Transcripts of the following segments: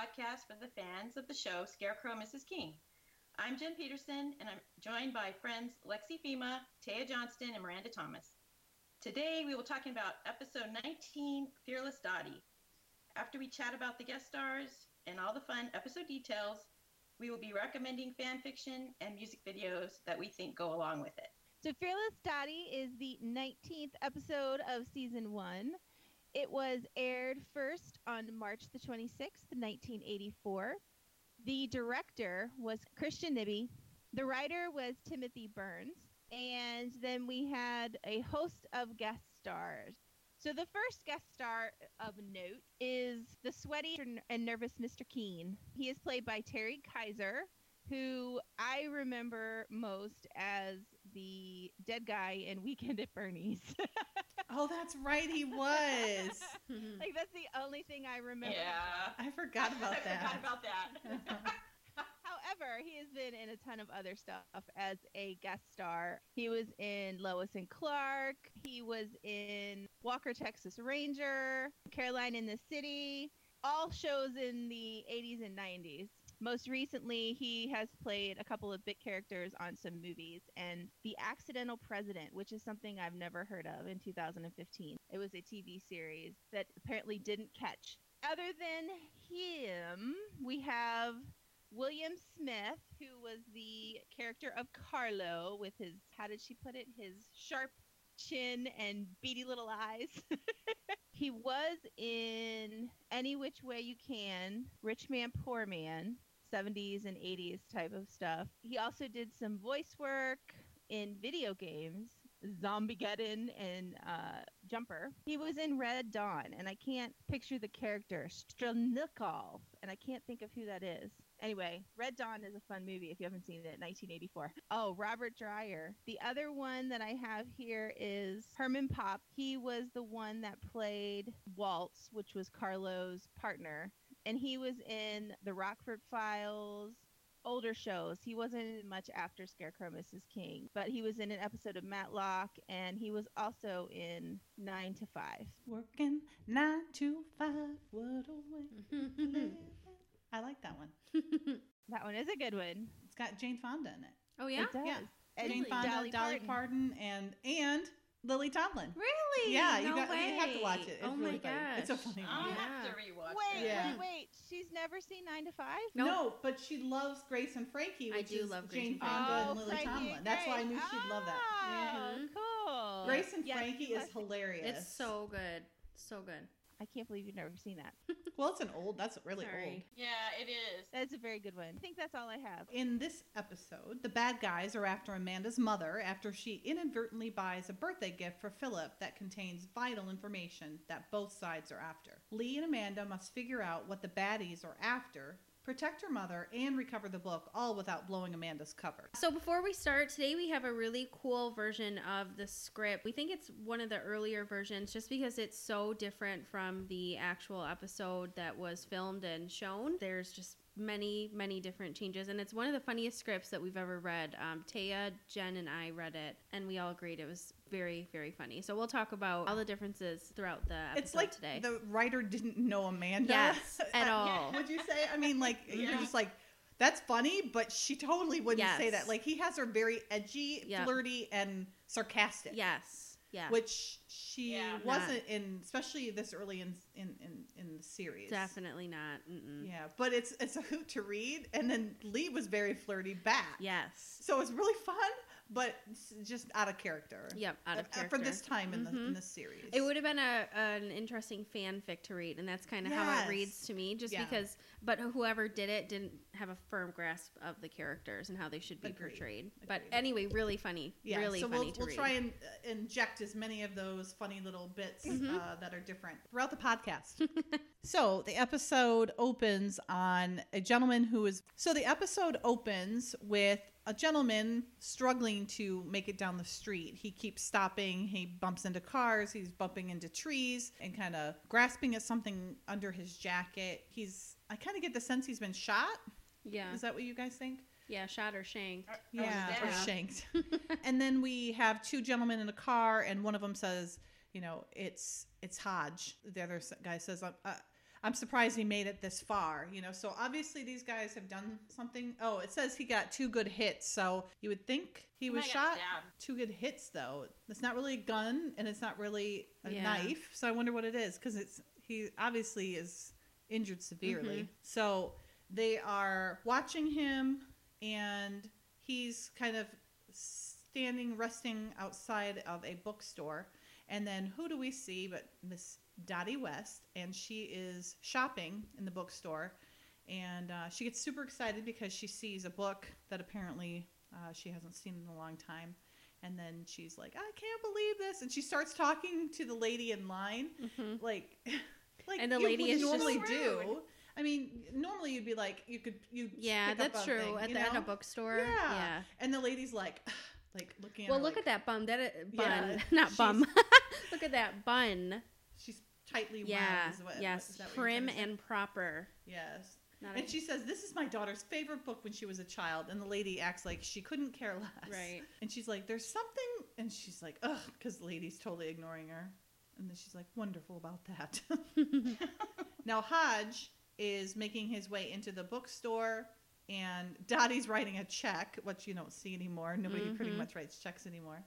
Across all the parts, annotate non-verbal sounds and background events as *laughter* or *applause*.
Podcast for the fans of the show Scarecrow Mrs. King. I'm Jen Peterson, and I'm joined by friends Lexi Fema, Taya Johnston, and Miranda Thomas. Today, we will be talking about episode 19, Fearless Dottie. After we chat about the guest stars and all the fun episode details, we will be recommending fan fiction and music videos that we think go along with it. So, Fearless Dottie is the 19th episode of season one. It was aired first on March the 26th, 1984. The director was Christian Nyby. The writer was Timothy Burns. And then we had a host of guest stars. So the first guest star of note is the sweaty and nervous Mr. Keen. He is played by Terry Kiser, who I remember most as the dead guy in Weekend at Bernie's. *laughs* oh, that's right, he was. *laughs* like that's the only thing I remember. Yeah, I forgot about *laughs* I that. Forgot about that. However, he has been in a ton of other stuff as a guest star. He was in Lois and Clark. He was in Walker, Texas Ranger, Caroline in the City, all shows in the 80s and 90s. Most recently, he has played a couple of bit characters on some movies and The Accidental President, which is something I've never heard of in 2015. It was a TV series that apparently didn't catch. Other than him, we have William Smith, who was the character of Carlo with his, how did she put it? His sharp chin and beady little eyes. *laughs* he was in Any Which Way You Can, Rich Man, Poor Man, 70s and 80s type of stuff. He also did some voice work in video games. Zombiegeddon and uh, Jumper. He was in Red Dawn, and I can't picture the character Strelnikov, and I can't think of who that is. Anyway, Red Dawn is a fun movie if you haven't seen it. 1984. Oh, Robert Dreyer. The other one that I have here is Herman Popp. He was the one that played Waltz, which was Carlo's partner, and he was in the Rockford Files, older shows. He wasn't in much after Scarecrow Mrs. King, but he was in an episode of Matlock and he was also in 9 to 5. Working 9 to 5, what a way to live. *laughs* I like that one. *laughs* that one is a good one. It's got Jane Fonda in it. Oh yeah? It does. Yeah. And Jane Fonda, Dolly, Dolly, Parton. Parton, and and Lily Tomlin. Really? Yeah, you got way. you have to watch it. It's oh really my funny. gosh. It's a funny I'll movie. have to Yeah. rewatch Wait, that. Yeah. wait, wait. She's never seen 9 to 5? Nope. No, but she loves Grace and Frankie, I which do is love Grace Jane and Fonda oh, and Lily Frankie Tomlin. and That's why I Grace. knew she'd love that. Oh, Mhm. cool. Grace and Yes, Frankie is hilarious. It's so good. So good. I can't believe you've never seen that. *laughs* well. It's an old. That's really old. Yeah, it is. That's a very good one. I think that's all I have. In this episode, the bad guys are after Amanda's mother after she inadvertently buys a birthday gift for Philip that contains vital information that both sides are after. Lee and Amanda must figure out what the baddies are after, protect her mother, and recover the book, all without blowing Amanda's cover. So before we start, today we have a really cool version of the script. We think it's one of the earlier versions just because it's so different from the actual episode that was filmed and shown. There's just many, many different changes, and it's one of the funniest scripts that we've ever read. Um, Taya, Jen, and I read it, and we all agreed it was very, very funny. So we'll talk about all the differences throughout the episode It's like today. the writer didn't know Amanda. Yes, *laughs* at all. Would you say? I mean, like *laughs* you're just like that's funny, but she totally wouldn't say that. Like he has her very edgy, Yeah. flirty, and sarcastic. yes, yeah, which she Yeah. wasn't in, especially this early in in in, in the series. definitely not. Mm-mm. Yeah, but it's it's a hoot to read, and then Lee was very flirty back. Yes. So it's really fun, but just out of character. Yep, out of character. for this time in the in Mhm. the series. It would have been a an interesting fanfic to read, and that's kind of how it reads to me. Just Yeah. because, but whoever did it didn't have a firm grasp of the characters and how they should be Agreed. portrayed. But anyway, really funny. Yeah, really so funny we'll, to we'll read. try and uh, inject as many of those funny little bits Mhm. uh, that are different throughout the podcast. *laughs* so the episode opens on a gentleman who is. So the episode opens with a gentleman struggling to make it down the street. He keeps stopping. He bumps into cars. He's bumping into trees and kind of grasping at something under his jacket. He's. I kind of get the sense he's been shot. yeah, Is that what you guys think? yeah, shot or shanked. Or- or Yeah, or stabbed. shanked. *laughs* and then we have two gentlemen in a car, and one of them says, "You know, it's it's Hodge." The other guy says, "I'm uh, I'm surprised he made it this far, you know. So obviously these guys have done something. Oh, it says he got two good hits. So you would think he was might shot. Two good hits though. It's not really a gun and it's not really a Yeah. knife. So I wonder what it is cuz it's he obviously is injured severely. Mhm. So they are watching him and he's kind of standing resting outside of a bookstore and then who do we see but miss dottie west and she is shopping in the bookstore and uh, she gets super excited because she sees a book that apparently uh, she hasn't seen in a long time and then she's like i can't believe this and she starts talking to the lady in line Mhm. like *laughs* like And the you lady is normally So do. I mean, normally you'd be like, you could, you Yeah, that's true. thing, at the at a bookstore. Yeah. Yeah. And the lady's like, *sighs* like looking at Well, look like at that bum. That uh, Yeah, bun, *laughs* not *laughs* bum. look at that bun. She's tightly Yeah. wound. Is what, yes. is Prim trying to say? and proper. yes. Not And a- she says, "This is my daughter's favorite book when she was a child." And the lady acts like she couldn't care less. Right. And she's like, "There's something," and she's like, "Ugh," because the lady's totally ignoring her. And then she's like, "Wonderful about that." *laughs* now Hodge is making his way into the bookstore, and Dottie's writing a check, which you don't see anymore. Nobody pretty Mhm. much writes checks anymore,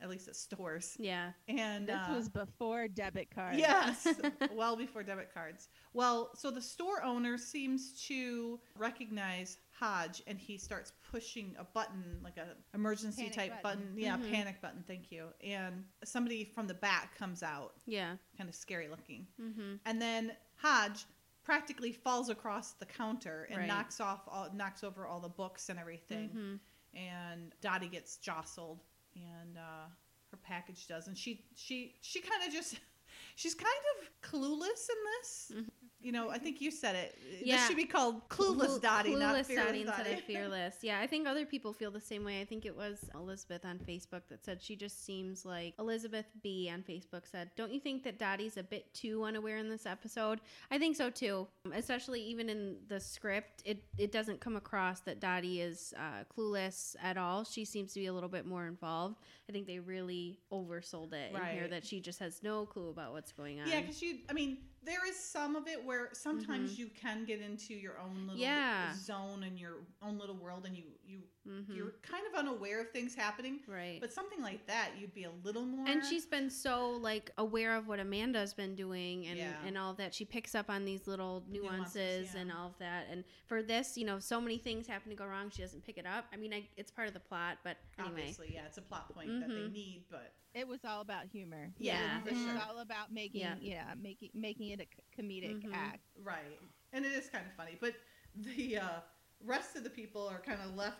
at least at stores. yeah. And This uh, was before debit cards. Yes, *laughs* well before debit cards. Well, so the store owner seems to recognize Hodge, and he starts pushing a button, like a emergency Panic type button. button. Yeah, Mhm. panic button. Thank you. And somebody from the back comes out, Yeah. kind of scary looking, Mm-hmm. and then Hodge practically falls across the counter and Right. knocks off all, knocks over all the books and everything Mm-hmm. and Dottie gets jostled, and uh, her package does, and she she she kind of just *laughs* she's kind of clueless in this. Mhm. You know, I think you said it. This should be called clueless Dottie, clueless not fearless Dottie Dottie. instead *laughs* of fearless. Yeah, I think other people feel the same way. I think it was Elizabeth on Facebook that said she just seems like Elizabeth B on Facebook said, "Don't you think that Dottie's a bit too unaware in this episode?" I think so too. Especially even in the script, it it doesn't come across that Dottie is uh, clueless at all. She seems to be a little bit more involved. I think they really oversold it in here that she just has no clue about what's going on. Yeah, because you, I mean, there is some of it where sometimes Mhm. you can get into your own little Yeah. zone and your own little world, and you you Mhm. you're kind of unaware of things happening. right. But something like that, you'd be a little more. And she's been so like aware of what Amanda's been doing and, Yeah. and all that. She picks up on these little nuances, Nuances, yeah. and all of that. And for this, you know, so many things happen to go wrong. She doesn't pick it up. I mean, I, it's part of the plot, but anyway. obviously, yeah, it's a plot point that they Mhm. need, but It was all about humor. Yeah. for It was sure. all about making Yeah. yeah, making making it a comedic Mhm. act. Right. And it is kind of funny. But the uh, rest of the people are kind of left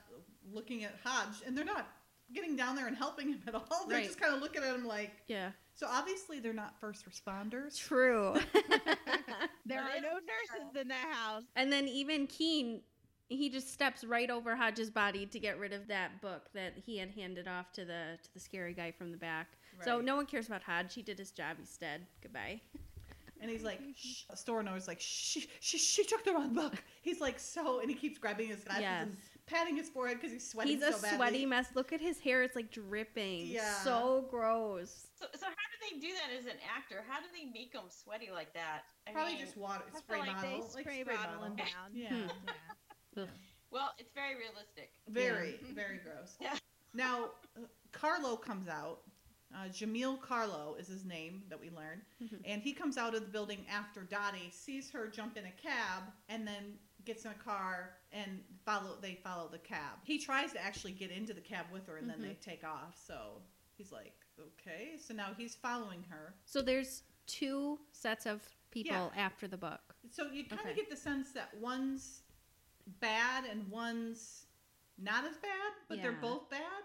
looking at Hodge, and they're not getting down there and helping him *laughs* at all. They're Right. just kind of looking at him like. Yeah. So obviously they're not first responders. True. *laughs* There are no nurses in that house. and then even Keen, he just steps right over Hodge's body to get rid of that book that he had handed off to the to the scary guy from the back. So no one cares about Hodge. He did his job. He's dead. Goodbye. *laughs* And he's like, shh. The store owner's like, shh, she, she took the wrong book. He's like, so, and he keeps grabbing his glasses Yes. and patting his forehead because he's sweating He's a so badly. sweaty mess. Look at his hair; it's like dripping. Yeah. so gross. So, so how do they do that as an actor? How do they make them sweaty like that? I Probably mean, just water, I spray feel like bottle. they like spray, bottle him down. Yeah. Hmm. *laughs* Yeah. well, it's very realistic. Very, very gross. *laughs* Yeah. Now, uh, Carlo comes out. Uh, Jamil Carlo is his name that we learn. Mhm. And he comes out of the building after Dottie sees her jump in a cab and then gets in a car and follow. They follow the cab. He tries to actually get into the cab with her and then Mhm. they take off. So he's like, okay. So now he's following her. So there's two sets of people Yeah. after the book. So you kind of Okay. get the sense that one's bad and one's not as bad, but they're both bad.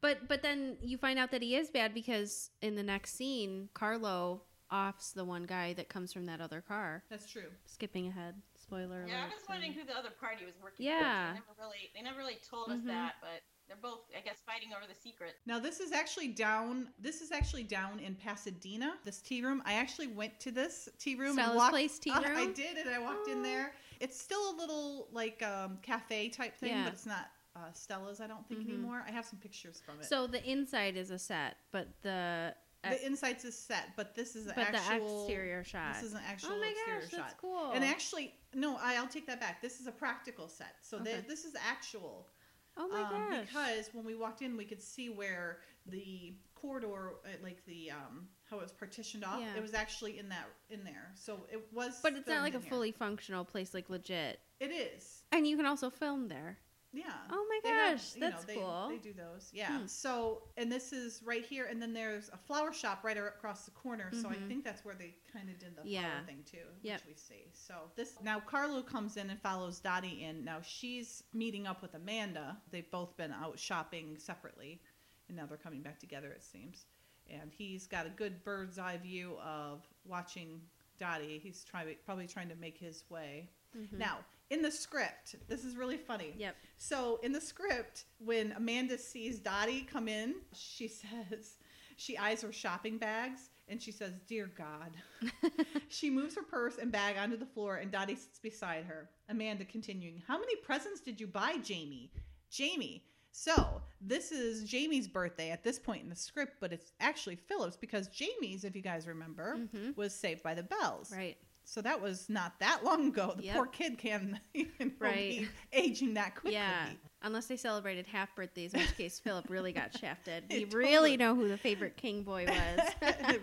But but then you find out that he is bad because in the next scene, Carlo offs the one guy that comes from that other car. That's true. Skipping ahead, spoiler Yeah, I was wondering so- who the other party was working with. Yeah. for. They never really, they never really told us Mhm. that, but they're both, I guess, fighting over the secret. Now this is actually down. This is actually down in Pasadena. This tea room. I actually went to this tea room. and walked, Place tea Uh, *laughs* I did, and I walked in Oh. there. It's still a little like um, cafe type thing, Yeah. but it's not uh, Stella's. I don't think Mhm. anymore. I have some pictures from it. So the inside is a set, but the the insides is set, but this is an but actual the exterior shot. This is an actual oh my exterior gosh, shot. that's cool. And actually, no, I, I'll take that back. This is a practical set, so Okay. this is actual. oh my um, gosh. Because when we walked in, we could see where the corridor, uh, like the um, how it was partitioned off, Yeah. it was actually in that in there. So it was. but it's not like a here. fully functional place, like legit. It is. And you can also film there. Yeah. Oh my They have- gosh, you know, that's they- cool. They do those, yeah. Hmm. So, and this is right here, and then there's a flower shop right across the corner. So I Mhm. think that's where they kind of did the Yeah. flower thing too, Yep. which we see. So this now Carlo comes in and follows Dottie in. Now she's meeting up with Amanda. They've both been out shopping separately, and now they're coming back together. It seems, and he's got a good bird's eye view of watching Dottie. He's trying probably trying to make his way. Mhm. Now, in the script, this is really funny. Yep. So, in the script, when Amanda sees Dottie come in, she *laughs* says, she eyes her shopping bags and she says, Dear God. *laughs* she moves her purse and bag onto the floor and Dottie sits beside her. Amanda continuing, How many presents did you buy, Jamie? Jamie. So, this is Jamie's birthday at this point in the script, but it's actually Phillips because Jamie's, if you guys remember, Mhm. was Saved by the Bells. Right. So that was not that long ago. The Yep. poor kid can *laughs* you know, Right. be aging that quickly. Yeah. Unless they celebrated half birthdays, in which case Philip really got shafted. *laughs* We Totally. really know who the favorite king boy *laughs* was.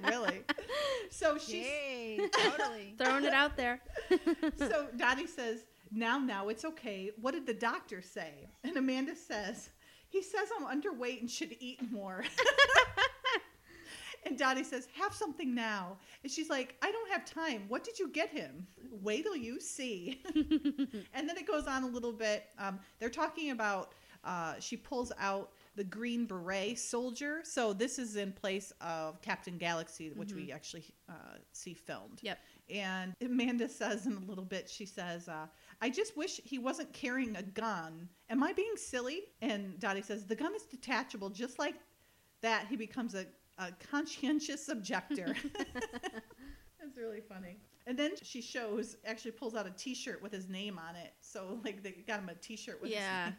really. So she's Yay, totally. Throwing it out there. so Dottie says, "Now, now, it's okay. What did the doctor say?" And Amanda says, "He says I'm underweight and should eat more." And Dottie says, "Have something now." And she's like, "I don't have time. What did you get him? Wait till you see." *laughs* and then it goes on a little bit. Um, they're talking about. Uh, she pulls out the green beret soldier. So this is in place of Captain Galaxy, which we actually uh, see filmed. Yep. And Amanda *laughs* says in a little bit, she says, uh, I just wish he wasn't carrying a gun. Am I being silly? And Dottie says, The gun is detachable. Just like that, he becomes a, a conscientious objector. *laughs* *laughs* That's really funny. And then she shows, actually pulls out a t shirt with his name on it. So, like, they got him a t shirt with Yeah.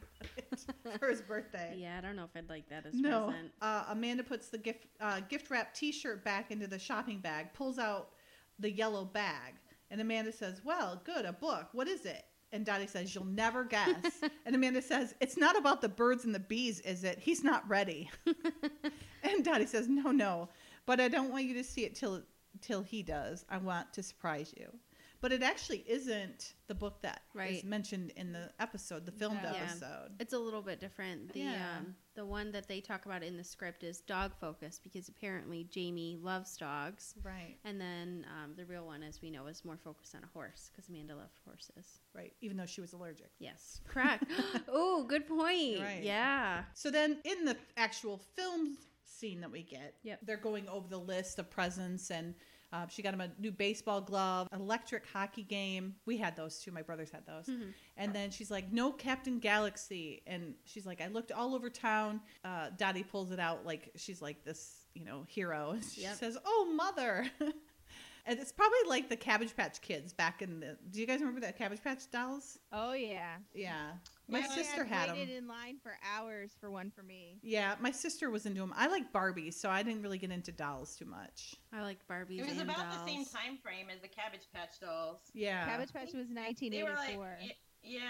his name on it *laughs* for his birthday. Yeah, I don't know if I'd like that as No. present. Uh, Amanda puts the gift uh, gift wrap T-shirt back into the shopping bag, pulls out the yellow bag, and Amanda says, "Well, good, a book. What is it?" And Dottie says, "You'll never guess." *laughs* and Amanda says, "It's not about the birds and the bees, is it? He's not ready." *laughs* and Dottie says, "No, no, but I don't want you to see it till till he does. I want to surprise you." But it actually isn't the book that is Right. mentioned in the episode, the filmed No. Yeah. episode. It's a little bit different. The Yeah. um, the one that they talk about in the script is dog focused because apparently Jamie loves dogs, Right. and then um, the real one, as we know, is more focused on a horse because Amanda loved horses. Right. Even though she was allergic. Yes, correct. *laughs* oh, good point. Right. Yeah. So then in the actual film scene that we get, Yep. they're going over the list of presents and uh, she got him a new baseball glove, electric hockey game. We had those too. My brothers had those. Mhm. And then she's like, no Captain Galaxy. And she's like, I looked all over town. Uh, Dottie pulls it out like she's like this, you know, hero. *laughs* She Yep. says, oh, mother. *laughs* and it's probably like the Cabbage Patch Kids back in the. Do you guys remember that Cabbage Patch dolls? Oh yeah. Yeah. My Yeah, sister I had them. waited in line for hours for one for me. Yeah, my sister was into them. I like Barbies, so I didn't really get into dolls too much. I like Barbies. It was and about dolls. the same time frame as the Cabbage Patch dolls. Yeah. Cabbage Patch was They were like, 1984. yeah.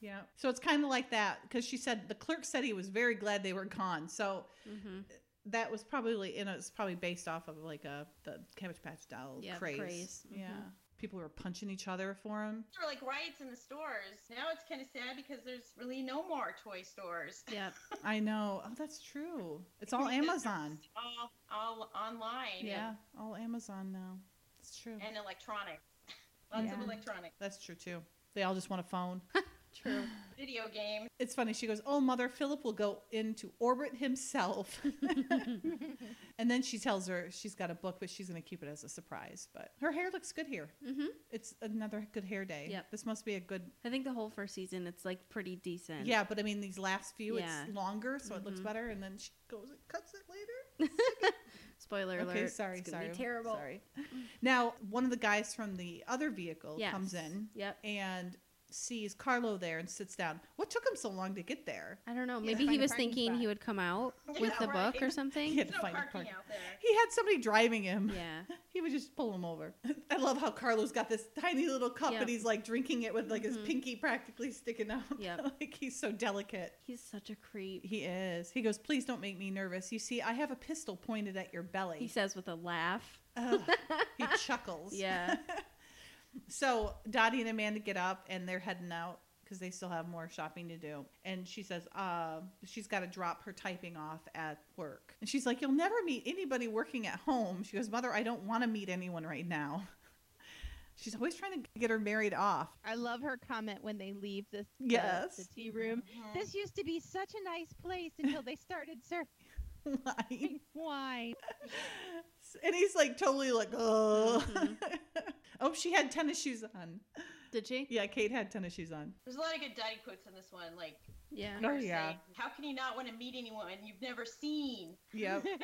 Yeah. So it's kind of like that because she said the clerk said he was very glad they were gone. So Mhm. That was probably, you know, it's probably based off of like a the Cabbage Patch doll Yeah, craze. craze. Yeah. Mhm. People were punching each other for them. There were like riots in the stores. Now it's kind of sad because there's really no more toy stores. Yep. *laughs* I know. Oh, that's true. It's all Amazon. All, all online. Yeah, all Amazon now. It's true. And, and electronics. Lots Yeah. of electronics. That's true too. They all just want a phone. *laughs* True. Video games. It's funny. She goes, "Oh, mother, Philip will go into orbit himself." *laughs* and then she tells her she's got a book, but she's going to keep it as a surprise. But her hair looks good here. hmm It's another good hair day. Yep. This must be a good. I think the whole first season, it's like pretty decent. Yeah, but I mean, these last few, Yeah. it's longer, so it looks Mhm. better. And then she goes and cuts it later. *laughs* Spoiler alert. Okay, sorry, it's sorry, Be terrible. Sorry. *laughs* Now, one of the guys from the other vehicle Yes. comes in, Yep. and sees Carlo there and sits down. What took him so long to get there? I don't know. Yeah, Maybe he was thinking spot. he would come out Yeah, *laughs* with the book or something. He had There's to no find a parking parking. out there. He had somebody driving him. Yeah. *laughs* He would just pull him over. *laughs* I love how Carlo's got this tiny little cup Yep. and he's like drinking it with like his Mhm. pinky practically sticking out. Yeah. like he's so delicate. He's such a creep. He is. He goes, Please don't make me nervous. You see, I have a pistol pointed at your belly. He says with a laugh. Ugh. he chuckles. Yeah. So Dottie and Amanda get up and they're heading out because they still have more shopping to do. And she says, uh, she's got to drop her typing off at work. And she's like, You'll never meet anybody working at home. She goes, Mother, I don't want to meet anyone right now. *laughs* She's always trying to get her married off. I love her comment when they leave this Yes. the, tea room. Mhm. This used to be such a nice place until they started *laughs* serving Wine. *laughs* wine. And he's like totally like, oh. Mhm. *laughs* oh, she had tennis shoes on. Did she? Yeah, Kate had tennis shoes on. There's a lot of good Dottie quotes in this one. Like, Yeah. Oh, yeah. saying, How can you not want to meet anyone you've never seen? Yep. *laughs*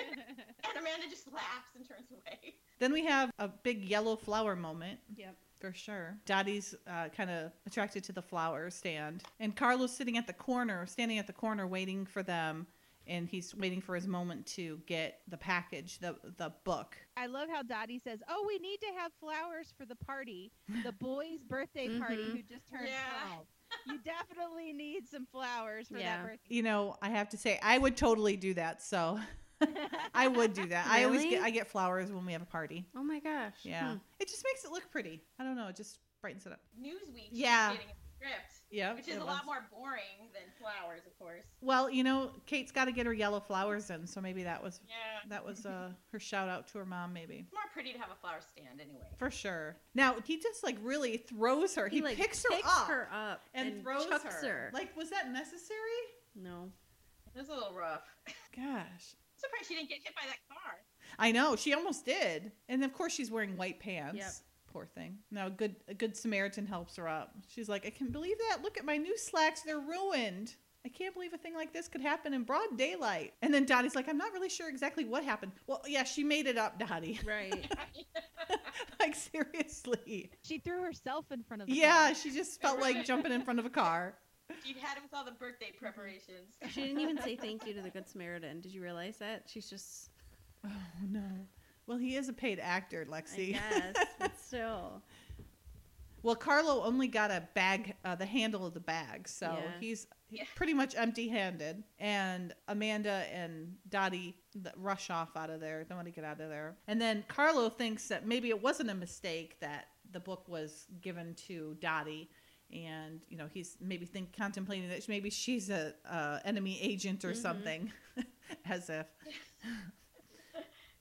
And Amanda just laughs and turns away. then we have a big yellow flower moment. Yep. For sure. Dottie's uh, kind of attracted to the flower stand. And Carlos sitting at the corner, standing at the corner, waiting for them. And he's waiting for his moment to get the package, the, the book. I love how Dottie says, "Oh, we need to have flowers for the party, the *laughs* boy's birthday party Mhm. who just turned Yeah. 12. You definitely need some flowers for Yeah. that birthday." You know, I have to say, I would totally do that. So *laughs* I would do that. I always get I get flowers when we have a party. Oh my gosh. Yeah. Hmm. It just makes it look pretty. I don't know. It just brightens it up. Newsweek. Yeah. Getting a script. Yeah. Which is a was. lot more boring than flowers, of course. Well, you know, Kate's got to get her yellow flowers in, so maybe that was Yeah. that was uh, *laughs* her shout out to her mom, maybe It's more pretty to have a flower stand anyway. for sure. Now he just like really throws her. He, like, picks her up her up and, throws chucks her. Like, was that necessary? no. It was a little rough. *laughs* Gosh, I'm surprised she didn't get hit by that car. I know she almost did, and of course she's wearing white pants. Yep. Poor thing. Now, a good a good Samaritan helps her up. She's like, I can believe that. Look at my new slacks; they're ruined. I can't believe a thing like this could happen in broad daylight. And then Dottie's like, I'm not really sure exactly what happened. Well, yeah, she made it up, Dottie. *laughs* Right. like seriously. She threw herself in front of the Yeah, car. she just felt like jumping in front of a car. She'd had it with all the birthday preparations. she didn't even say thank you to the Good Samaritan. Did you realize that? She's just. Oh no. Well, he is a paid actor, Lexi. Yes, but *laughs* still. well, Carlo only got a bag, uh, the handle of the bag, so Yeah. he's Yeah. pretty much empty-handed. And Amanda and Dottie rush off out of there. They want to get out of there. And then Carlo thinks that maybe it wasn't a mistake that the book was given to Dottie. And you know he's maybe think contemplating that maybe she's a uh, enemy agent or Mhm. something, *laughs* as if. *laughs*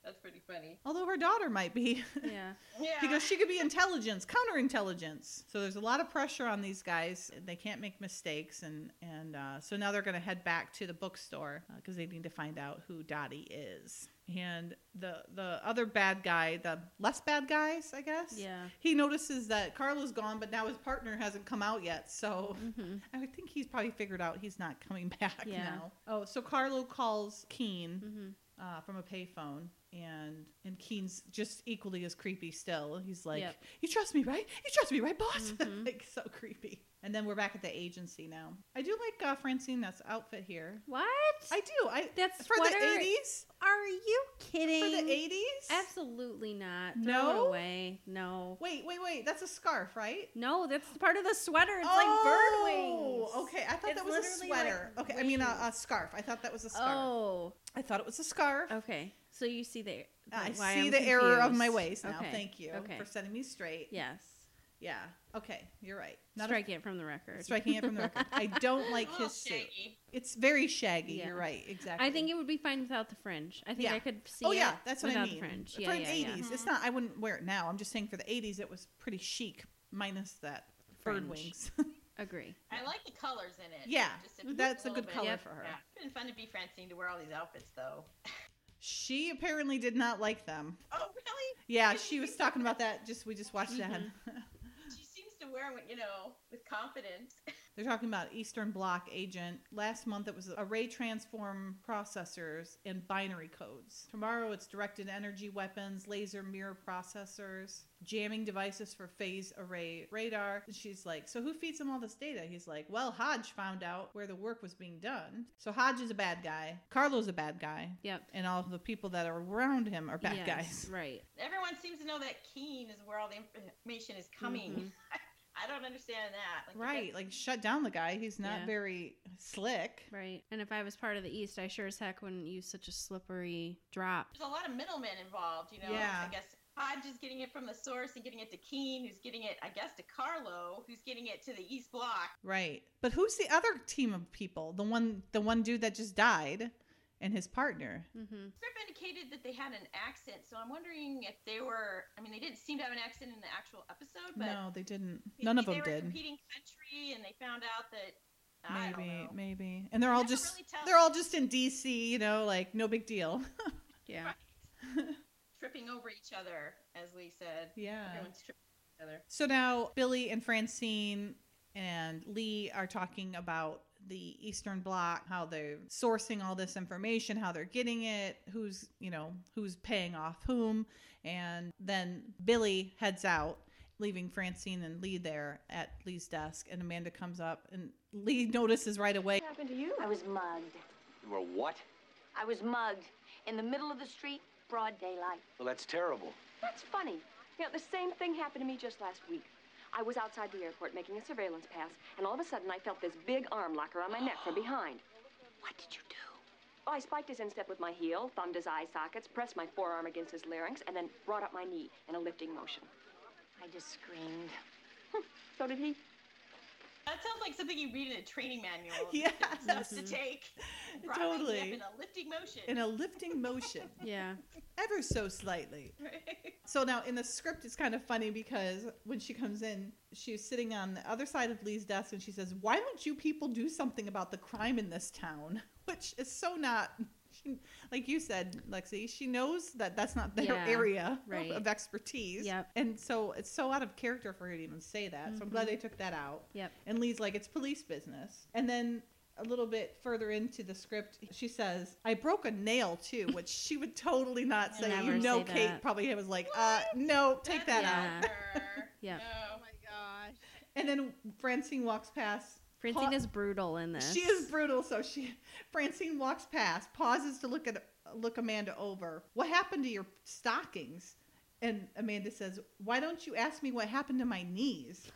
That's pretty funny. Although her daughter might be. *laughs* Yeah. Yeah. He goes, she could be intelligence, counterintelligence. So there's a lot of pressure on these guys. They can't make mistakes, and and uh, so now they're going to head back to the bookstore because they need to find out who Dottie is. And the the other bad guy, the less bad guys, I guess. Yeah. He notices that Carlo's gone, but now his partner hasn't come out yet. So hmm *laughs* I think he's probably figured out he's not coming *laughs* back Yeah. now. Oh, so Carlo calls Keen hmm uh, from a payphone, and and Keen's just equally as creepy still. He's like, Yep. "You trust me, right? You trust me, right, boss?" *laughs* Mhm. like so creepy. And then we're back at the agency now. I do like uh, Francine's outfit here. What? I do. I that's for sweater? the eighties. Are you kidding? For the eighties. Absolutely not. Throw No? it away. No. Wait, wait, wait. That's a scarf, right? No, that's part of the sweater. It's oh, like bird wings. Oh, okay, I thought It's that was a literally like sweater. okay, I mean a, a scarf. I thought that was a scarf. Oh, I thought it was a scarf. okay. So you see the. I why see I'm the error of my ways now. Okay, Thank you Okay. for setting me straight. Yes. Yeah. Okay, you're right. Not a- it from the record. striking it from the record. I *laughs* don't like A little his suit. It's very shaggy. Yeah. You're right. Exactly. I think it would be fine without the fringe. I think Yeah. I could see. Oh yeah, it that's what I mean. The fringe. For Yeah, an yeah, yeah. 80s, it's mm-hmm. not. I wouldn't wear it now. I'm just saying for the 80s, it was pretty chic, minus that bird Fringe. wings. *laughs* Agree. I like the colors in it. Yeah, Just that's a little good bit. color Yep. for her. Yeah. It's been fun to be Francine to wear all these outfits, though. She apparently did not like them. Oh, really? Yeah, she was talking about that. Just we just watched that. *laughs* She seems to wear them, you know, with confidence. *laughs* They're talking about Eastern Bloc agent. Last month it was array transform processors and binary codes. Tomorrow it's directed energy weapons, laser mirror processors, jamming devices for phase array radar. And she's like, So who feeds him all this data? He's like, Well, Hodge found out where the work was being done. So Hodge is a bad guy. Carlo's a bad guy. Yep. And all the people that are around him are bad Yes, guys. Right. Everyone seems to know that Keen is where all the information is coming. Mhm. *laughs* I don't understand that. Like, Right. Like shut down the guy. He's not Yeah. very slick. Right. And if I was part of the East, I sure as heck wouldn't use such a slippery drop. There's a lot of middlemen involved, you know. Yeah. I guess Hodge is getting it from the source and getting it to Keen, who's getting it, I guess, to Carlo, who's getting it to the East Bloc. Right. But who's the other team of people? The one the one dude that just died and his partner. Mm-hmm. Script indicated that they had an accent, so I'm wondering if they were. I mean, they didn't seem to have an accent in the actual episode, but no, they didn't. None of they them were did. competing country, and they found out that I don't Maybe, know. maybe. And they're all just really they're all just in DC, you know, like no big deal. *laughs* Yeah. *laughs* tripping over each other, as Lee said. yeah. Everyone's tripping each other. So now Billy and Francine and Lee are talking about the Eastern Bloc, how they're sourcing all this information, how they're getting it, who's, you know, who's paying off whom. And then Billy heads out, leaving Francine and Lee there at Lee's desk. And Amanda comes up, and Lee *laughs* notices right away. What happened to you? I was mugged. You were what? I was mugged in the middle of the street, broad daylight. Well, that's terrible. That's funny. You know, the same thing happened to me just last week. I was outside the airport making a surveillance pass, and all of a sudden I felt this big arm lock around my neck from behind. What did you do? Oh, I spiked his instep with my heel, thumbed his eye sockets, pressed my forearm against his larynx, and then brought up my knee in a lifting motion. I just screamed. *laughs* So did he. That sounds like something you read in a training manual. *laughs* Yes. Steps to mm-hmm. take. *laughs* Brought up Totally. In a lifting motion. In a lifting motion, *laughs* Yeah. ever so slightly. Right. So now in the script, it's kind of funny because when she comes in, she's sitting on the other side of Lee's desk and she says, Why don't you people do something about the crime in this town? Which is so not, she, like you said, Lexi, she knows that that's not their Yeah, area right. of expertise. Yep. And so it's so out of character for her to even say that. So I'm glad Mhm. they took that out. Yep. And Lee's like, It's police business. And then a little bit further into the script, she says, I broke a nail too, *laughs* which she would totally not say. never You know, say Kate that. probably was like, uh, no, take that That's out. yeah. *laughs* Oh my gosh. And then Francine walks past. Francine Pa- is brutal in this. She is brutal, so she Francine walks past, pauses to look at look Amanda over. What happened to your stockings? And Amanda says, "Why don't you ask me what happened to my knees?"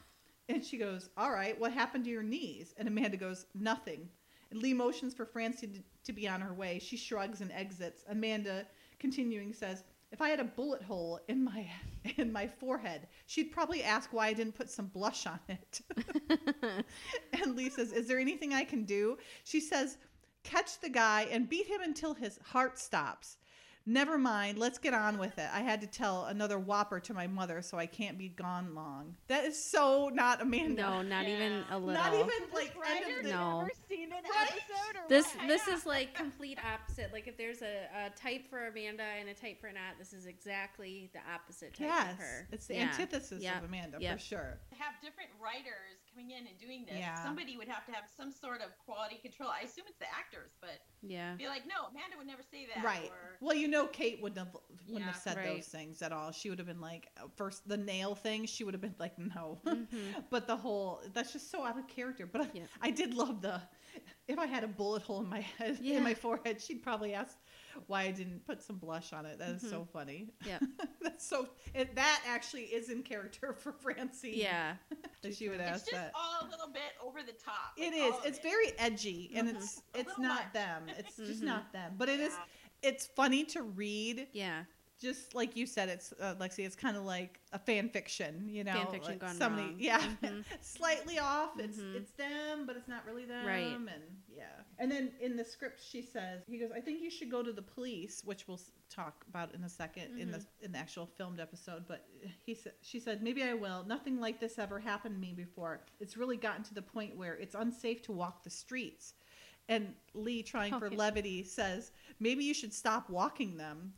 And she goes, "All right, what happened to your knees?" And Amanda goes, "Nothing." And Lee motions for Francine to, to be on her way. She shrugs and exits. Amanda, continuing, says, "If I had a bullet hole in my *laughs* in my forehead, she'd probably ask why I didn't put some blush on it." *laughs* and Lee says, Is there anything I can do? She says, Catch the guy and beat him until his heart stops. Never mind, let's get on with it. I had to tell another whopper to my mother, so I can't be gone long. That is so not Amanda. no, not Yeah. even a little. Not even like end Writer of the, No. seen an Right? episode or This what? this is like complete opposite. Like if there's a, a type for Amanda and a type for Nat, this is exactly the opposite type Yes, for her. it's the Yeah. antithesis Yep. of Amanda Yep. for sure. Have different writers coming in and doing this, Yeah. somebody would have to have some sort of quality control. I assume it's the actors, but Yeah. be like, no, Amanda would never say that. Right. Or, Well, you know, Kate wouldn't have wouldn't Yeah, have said right. those things at all. She would have been like, uh, first the nail thing. She would have been like, no. Mhm. *laughs* but the whole that's just so out of character. But I, Yeah. I did love the if I had a bullet hole in my head Yeah. in my forehead, she'd probably ask why I didn't put some blush on it. That is so funny. Yeah. *laughs* that's so it, that actually is in character *laughs* for Francie. Yeah. that *laughs* she would it's ask just that. all a little bit over the top. It like, is. all of It's it. very edgy, and Mhm. it's it's not much. them. It's just Mhm. not them. But it is. Yeah. It's funny to read Yeah. Just like you said, it's uh, Lexi. It's kind of like a fan fiction, you know. Fan fiction like gone somebody, wrong. yeah, Mhm. *laughs* slightly off. It's Mhm. it's them, but it's not really them. Right. And yeah. And then in the script, she says, he goes, "I think you should go to the police," which we'll talk about in a 2nd in the Mm-hmm. in the actual filmed episode. But he said, she said, "Maybe I will. Nothing like this ever happened to me before. It's really gotten to the point where it's unsafe to walk the streets." And Lee, trying for levity, says, "Maybe you should stop walking them."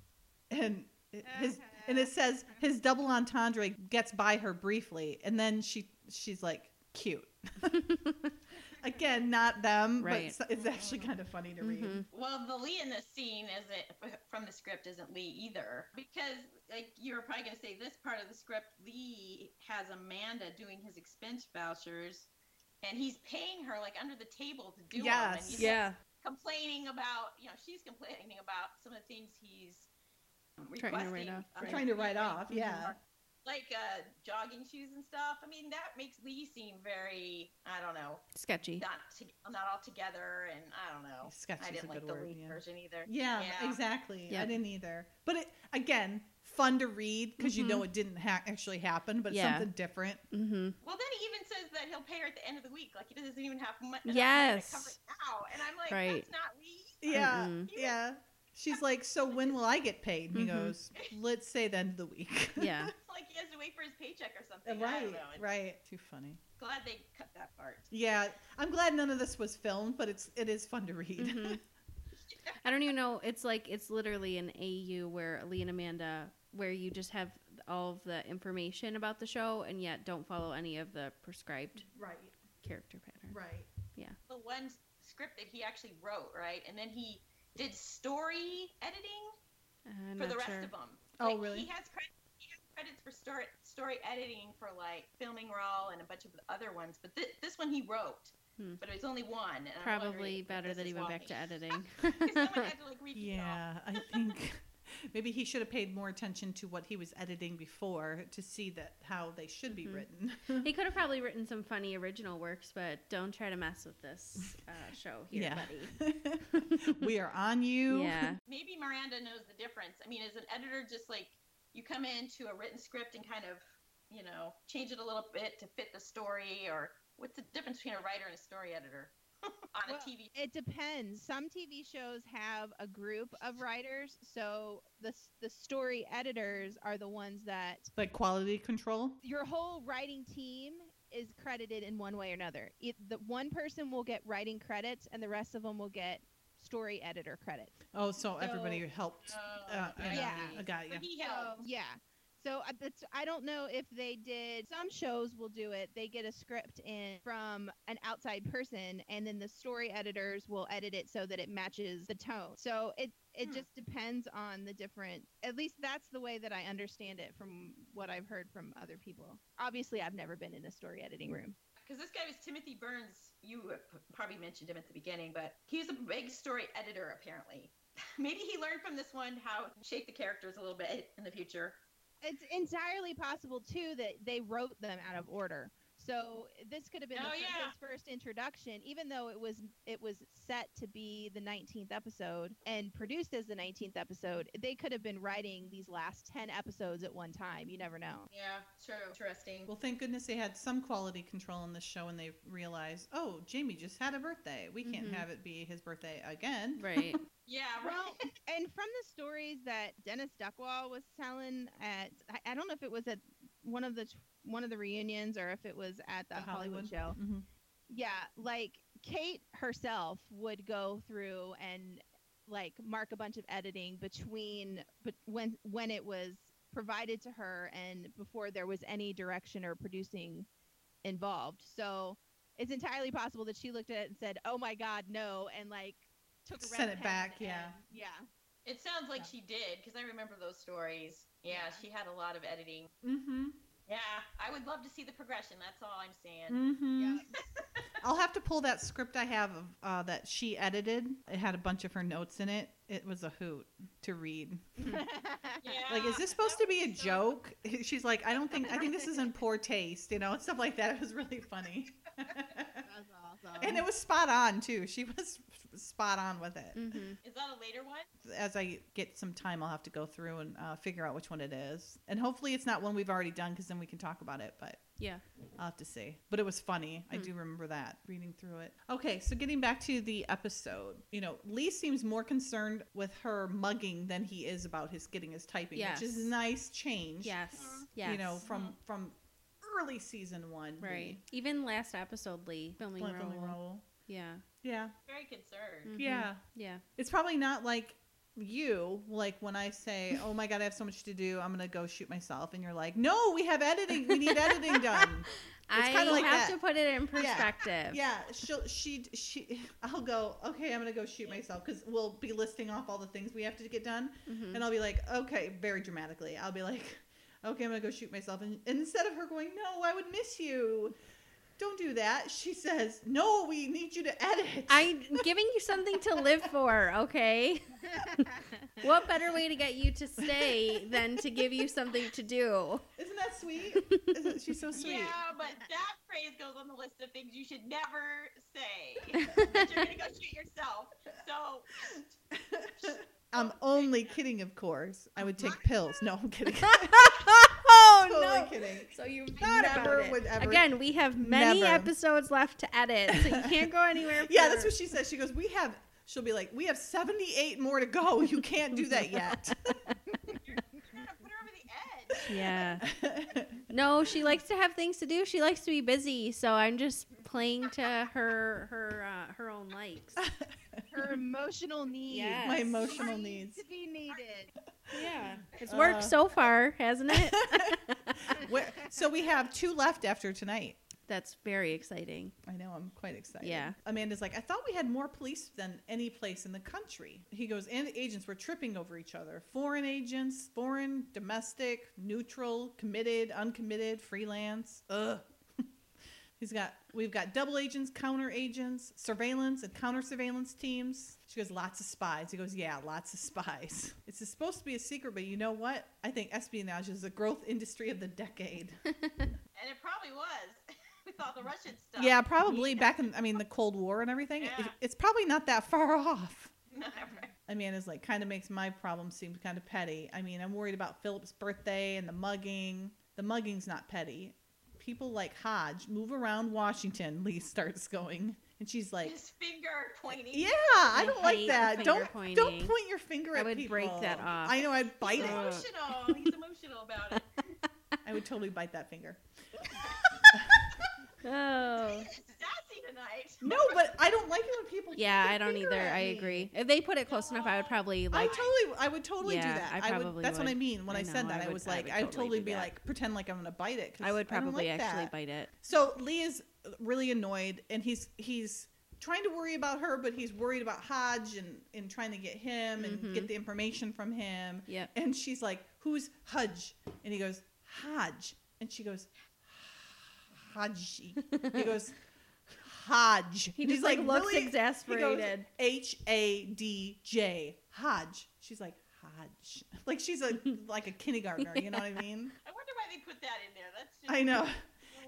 And it- his and it says his double entendre gets by her briefly, and then she she's like cute. *laughs* Again, not them, Right. but it's- it's actually kind of funny to read. Mhm. Well, the Lee in this scene isn't from the script isn't Lee either because like you're probably gonna say this part of the script Lee has Amanda doing his expense vouchers and he's paying her like under the table to do them and Yes. he's Yeah. complaining about you know she's complaining about some of the things he's Trying to write off, of right. Trying to write off, Mhm. yeah. like uh jogging shoes and stuff I mean that makes Lee seem very I don't know Sketchy. not to, not all together and I don't know Sketchy. I a didn't like good the word, Lee yeah. version either Yeah, Yeah. exactly. I didn't either. But it, again, fun to read because you know it didn't ha- actually happen, but Yeah. something different. Mm-hmm. Well, then he even says that he'll pay her at the end of the week. Like he doesn't even have money Yes. to cover it now. And I'm like, Right. that's not Lee. Yeah, Mm-mm. yeah. She's like, so when will I get paid? And he Mhm. goes, let's say the end of the week. Yeah. *laughs* *laughs* Like he has to wait for his paycheck or something. I right, don't know. It's right. Too funny. Glad they cut that part. Yeah, I'm glad none of this was filmed, but it's it is fun to read. Mhm. *laughs* I don't even know. It's like it's literally an AU where Lee and Amanda, where you just have all of the information about the show and yet don't follow any of the prescribed Right, character pattern. right. Yeah. The one s- script that he actually wrote, right? And then he did story editing I'm for the rest sure. of them. Oh, Like, really? He has credit. He has credits for story story editing for like filming raw and a bunch of the other ones, but thi- this one he wrote. Hmm. But it was only one. And Probably better that he went why. back to *laughs* editing. To like read it all. *laughs* Yeah, I think *laughs* maybe he should have paid more attention to what he was editing before to see that how they should be Mhm. written. *laughs* he could have probably written some funny original works, but don't try to mess with this uh, show here, Yeah. buddy. *laughs* we are on you. Yeah. maybe Miranda knows the difference. I mean, as an editor, just like you come into a written script and kind of, you know, change it a little bit to fit the story, or what's the difference between a writer and a story editor *laughs* on Well, a TV? It depends. Some TV shows have a group of writers, so the the story editors are the ones that Like quality control. your whole writing team is credited in one way or another. It, the one person will get writing credits, and the rest of them will get story editor credits. Oh, so everybody helped. Oh, Uh, I yeah. I got you. he So, helped. yeah. So uh, that's I don't know if they did. Some shows will do it. They get a script in from an outside person, and then the story editors will edit it so that it matches the tone. So it it Hmm. just depends on the different. At least that's the way that I understand it from what I've heard from other people. Obviously, I've never been in a story editing room. Because this guy was Timothy Burns. You probably mentioned him at the beginning, but he was a big story editor, apparently. *laughs* Maybe he learned from this one how to shape the characters a little bit in the future. It's entirely possible too that they wrote them out of order. So this could have been Oh, the, yeah. his first introduction, even though it was it was set to be the 19th episode and produced as the 19th episode. They could have been writing these last 10 episodes at one time. You never know. Yeah, true. Interesting. Well, thank goodness they had some quality control in this show, and they realized, oh, Jamie just had a birthday. We can't Mhm. have it be his birthday again. Right. *laughs* Yeah, Well, and from the stories that Dennis Duckwall was telling at, I, I don't know if it was at one of the one of the reunions or if it was at the, The Hollywood, Hollywood. show. Mhm. Yeah, like Kate herself would go through and like mark a bunch of editing between but when when it was provided to her and before there was any direction or producing involved. So it's entirely possible that she looked at it and said, "Oh my God, no!" and like took a Sent it pen back, yeah. and- yeah. It sounds like Yeah. she did because I remember those stories. Yeah, Yeah. she had a lot of editing. Mm-hmm. Yeah, I would love to see the progression. That's all I'm saying. Mm-hmm. Yeah. *laughs* I'll have to pull that script I have of uh, that she edited. It had a bunch of her notes in it. It was a hoot to read. *laughs* Yeah, Like, is this supposed to be a so- joke? *laughs* She's like, I don't think. I think this is in poor taste. You know, and stuff like that. It was really funny. That's awesome. and it was spot on too. She was spot on with it. hmm Is that a later one? As I get some time, I'll have to go through and uh, figure out which one it is. And hopefully, it's not one we've already done because then we can talk about it. But Yeah. I'll have to see. But it was funny. I Hmm. do remember that reading through it. Okay, so getting back to the episode, you know, Lee seems more concerned with her mugging than he is about his getting his typing, Yes. which is a nice change. Yes. Yes. You know, from from early season one. right. Even last episode, Lee filming Blank role. role. Yeah. Yeah. Very concerned. Mhm. Yeah. Yeah. It's probably not like you like when I say, "Oh my god, I have so much to do. I'm gonna go shoot myself," and you're like, "No, we have editing. We need editing done." *laughs* I kinda like have that. to put it in perspective. Yeah, she'll she she. I'll go. Okay, I'm gonna go shoot myself because we'll be listing off all the things we have to get done, Mhm. and I'll be like, okay, very dramatically. I'll be like, okay, I'm gonna go shoot myself, and, and instead of her going, no, I would miss you. Don't do that. She says, no, we need you to edit. I'm giving you something to live for, okay? *laughs* what better way to get you to stay than to give you something to do? Isn't that sweet? *laughs* Isn't, she's so sweet. Yeah, but that phrase goes on the list of things you should never say. that you're gonna go shoot yourself. So *laughs* I'm only kidding, of course. I would take pills. No, I'm kidding. Oh totally no! kidding. So you thought Never about it. would ever- Again, we have many Never. episodes left to edit, so you can't go anywhere. *laughs* Yeah, that's what she says. She goes, "We have." She'll be like, "We have 78 more to go. You can't do that yet." *laughs* you're, you're gonna put her over the edge. Yeah. *laughs* No, she likes to have things to do. She likes to be busy, so I'm just playing to her her uh, her own likes. *laughs* Her emotional needs. Yes. My emotional Needs needs. to be needed. Yeah, *laughs* it's Uh, worked so far, hasn't it? *laughs* So we have two left after tonight. That's very exciting. I know. I'm quite excited. Yeah. Amanda's like, I thought we had more police than any place in the country. He goes, and agents were tripping over each other. Foreign agents, foreign, domestic, neutral, committed, uncommitted, freelance. Ugh. He's got, we've got double agents, counter agents, surveillance and counter surveillance teams. She goes, lots of spies. He goes, yeah, lots of spies. *laughs* It's supposed to be a secret, but you know what? I think espionage is the growth industry of the decade. *laughs* And it probably was *laughs* with all the Russian stuff. Yeah, probably back in, I mean, the Cold War and everything. It- it's probably not that far off. Mean, it's like kind of makes my problem seem kind of petty. I mean, I'm worried about Philip's birthday and the mugging. The mugging's not petty. People like Hodge move around Washington. Lee starts going, and she's like, His finger pointing. "Yeah, I I don't like that. Don't don't point your finger I at would people." break that off. I know. I'd bite He's it. emotional. He's emotional about it. *laughs* I would totally bite that finger. *laughs* Oh. Sassy tonight. *laughs* No, but I don't like it when people. Yeah, I don't either. I agree. If they put it close enough, I would probably like. I totally, I would totally Yeah, do that. I would. probably That's what. I mean when I, I said that. I I, would- was I like, would I would totally totally be that. like, pretend like I'm gonna bite it. I would don't probably like actually that. bite it. So Lee is really annoyed, and he's he's trying to worry about her, but he's worried about Hodge and and trying to get him and Mhm. get the information from him. Yep. And she's like, "Who's Hodge?" And he goes, "Hodge," and she goes, "Hodge." he goes, "Hodge." He And just like, looks really- exasperated. H A D J Hodge. She's like Hodge, *laughs* like she's a *laughs* like a kindergartner. You know what I mean? *laughs* I wonder why they put that in there. That's just, I know.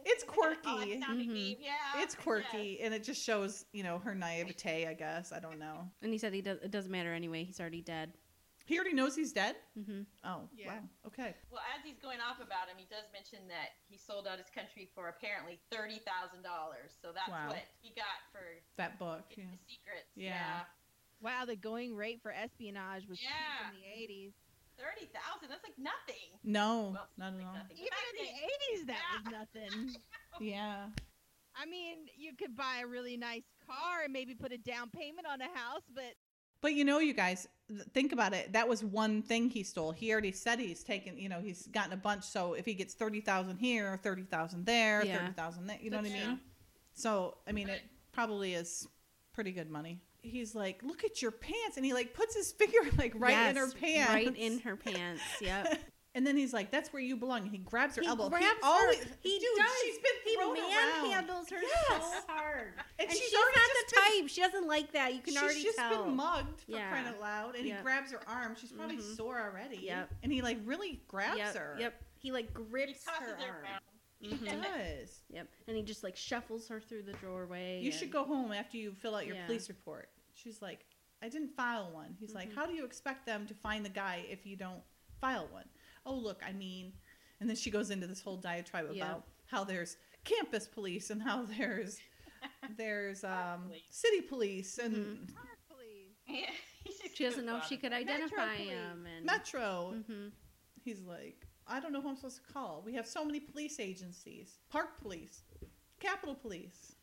It's Oh, quirky. it's sounding Mhm. Yeah. It's quirky, and it just shows you know her naivete. I guess I don't know. And he said he does. It doesn't matter anyway. He's already dead. He already knows he's dead. Mm-hmm. Oh, Yeah. wow. Okay. Well, as he's going off about him, he does mention that he sold out his country for apparently thirty thousand dollars. So that's Wow. what he got for That book. Yeah. the secrets. Yeah. Wow, the going rate for espionage was cheap Yeah. in the 80s. thirty thousand. That's like nothing. No, Well, not at like all. nothing. Even in the 80s, that Yeah. was nothing. *laughs* Yeah. I mean, you could buy a really nice car and maybe put a down payment on a house, but But you know, you guys, think about it. That was one thing he stole. He already said he's taken, you know, he's gotten a bunch. So if he gets 30,000 here, 30,000 there, Yeah. 30,000 there, you know what I mean? true. So, I mean, it probably is pretty good money. He's like, look at your pants. And he like puts his *laughs* finger like right in her pants. Right in her pants. Yep. *laughs* And then he's like, that's where you belong. And he grabs her he elbow. grabs he always, her. He dude, does. she's been he thrown around. manhandles her Yes. so hard. And, And, she's, she's, already not the been- type. She doesn't like that. You can she's already just tell. been mugged for Yeah. crying out loud, and Yep. he grabs her arm. She's probably Mhm. sore already. Yep. And he like really grabs yep. her. Yep. He like grips tosses her her arm. around. He does. Yep. And he just like shuffles her through the doorway. You and- should go home after you fill out your Yeah. police report. She's like, I didn't file one. He's like, Mhm. How do you expect them to find the guy if you don't file one? Oh, look, I mean, and then she goes into this whole diatribe Yeah. about how there's campus police and how *laughs* there's *laughs* there's um police. city police and Mhm. Police. *laughs* Yeah. She doesn't know if she could identify police. him. And metro. hmm He's like, I don't know who I'm supposed to call. We have so many police agencies. Park police, Capitol police.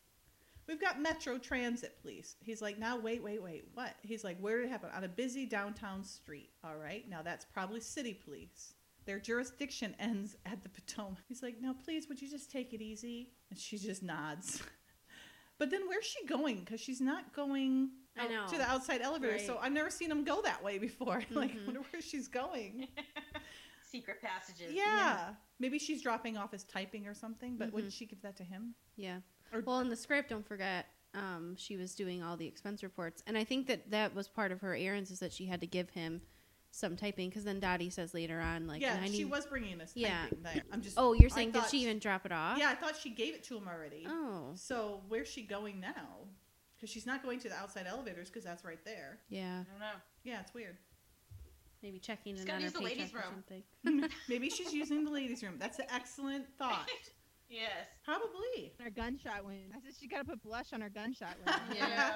We've got Metro Transit Police. He's like, now wait, wait, wait. What? He's like, where did it happen? On a busy downtown street. All right. Now that's probably city police. Their jurisdiction ends at the Potomac. He's like, now please, would you just take it easy? And she just nods. *laughs* but then where's she going? Because she's not going I know. to the outside elevator. So I've never seen him go that way before. *laughs* like, I Mhm. wonder where she's going. *laughs* Secret passages. Yeah. Maybe she's dropping off his typing or something, but Mhm. wouldn't she give that to him? Yeah. Or- well, in the script, don't forget, um, she was doing all the expense reports, and I think that that was part of her errands is that she had to give him some typing because then Dottie says later on, like, yeah, I she was bringing this Yeah. typing. I'm just. Oh, you're I saying did she even drop it off? Yeah, I thought she gave it to him already. Oh, So where's she going now? Because she's not going to the outside elevators because that's right there. yeah. I don't know. Yeah, it's weird. Maybe checking She's in gotta on her use the ladies' paycheck or room. something. *laughs* *laughs* Maybe she's using the ladies' room. That's an excellent *laughs* thought. Yes. Probably. Her gunshot wound. I said she got to put blush on her gunshot wound. Yeah.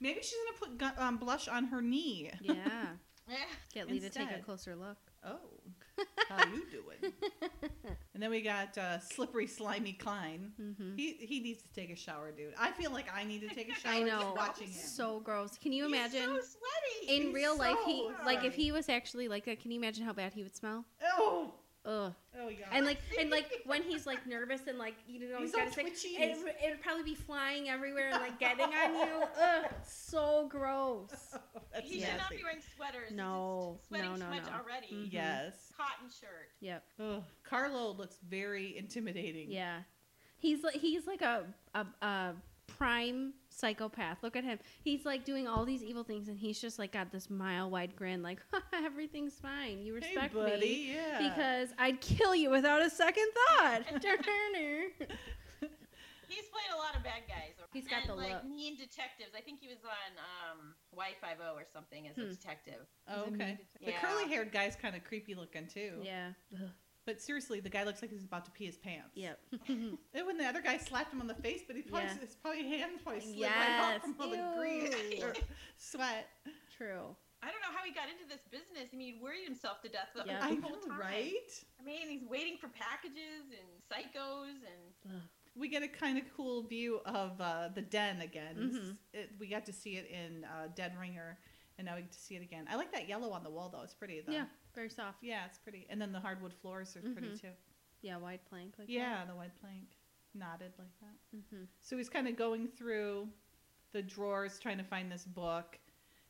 Maybe she's gonna put gu- um, blush on her knee. Yeah. Yeah. Get Lee to take a closer look. Oh, *laughs* how you doing? and then we got uh, slippery, slimy Klein. hmm He he needs to take a shower, dude. I feel like I need to take a *laughs* shower I just know. watching him. So gross. Can you He's imagine? so sweaty. in He's real life, he so like if he was actually like that. Can you imagine how bad he would smell? oh Ugh. oh yeah. And like and like when he's like nervous and like you know He's he's got all to say twitchy it, and he's- it'd probably be flying everywhere and like getting on you. *laughs* Ugh, so gross. *laughs* That's He should not be wearing sweaters. No, just sweating no, no, too much no. already. Mhm. Yes. Cotton shirt. Yep. Ugh. Carlo looks very intimidating. Yeah. He's like he's like a a, a prime psychopath. Look at him. He's like doing all these evil things and he's just like got this mile wide grin like *laughs* everything's fine. You Hey, respect buddy. me Yeah. because I'd kill you without a second thought. *laughs* *laughs* He's played a lot of bad guys. He's got and, the like look. mean detectives. I think he was on um, Hawaii Five-0 or something as a Hmm. detective. oh, okay. mean The Yeah. curly haired guy's kind of creepy looking too. yeah. Ugh. But seriously, the guy looks like he's about to pee his pants. Yep. *laughs* And when the other guy slapped him on the face, but he probably Yeah. his probably hand probably slid right off from all the grease or sweat. True. I don't know how he got into this business. I mean, he worried himself to death the, Yeah. the I whole know, time. right? I mean, he's waiting for packages and psychos and We get a kind of cool view of uh, the den again. This Mhm. it, we got to see it in uh, Dead Ringer, and now we get to see it again. I like that yellow on the wall though; it's pretty. Though. Yeah. Very soft. yeah, it's pretty. And then the hardwood floors are pretty Mhm. too. Yeah. Wide plank. Like Yeah, the white plank knotted like that. hmm So he's kind of going through the drawers trying to find this book,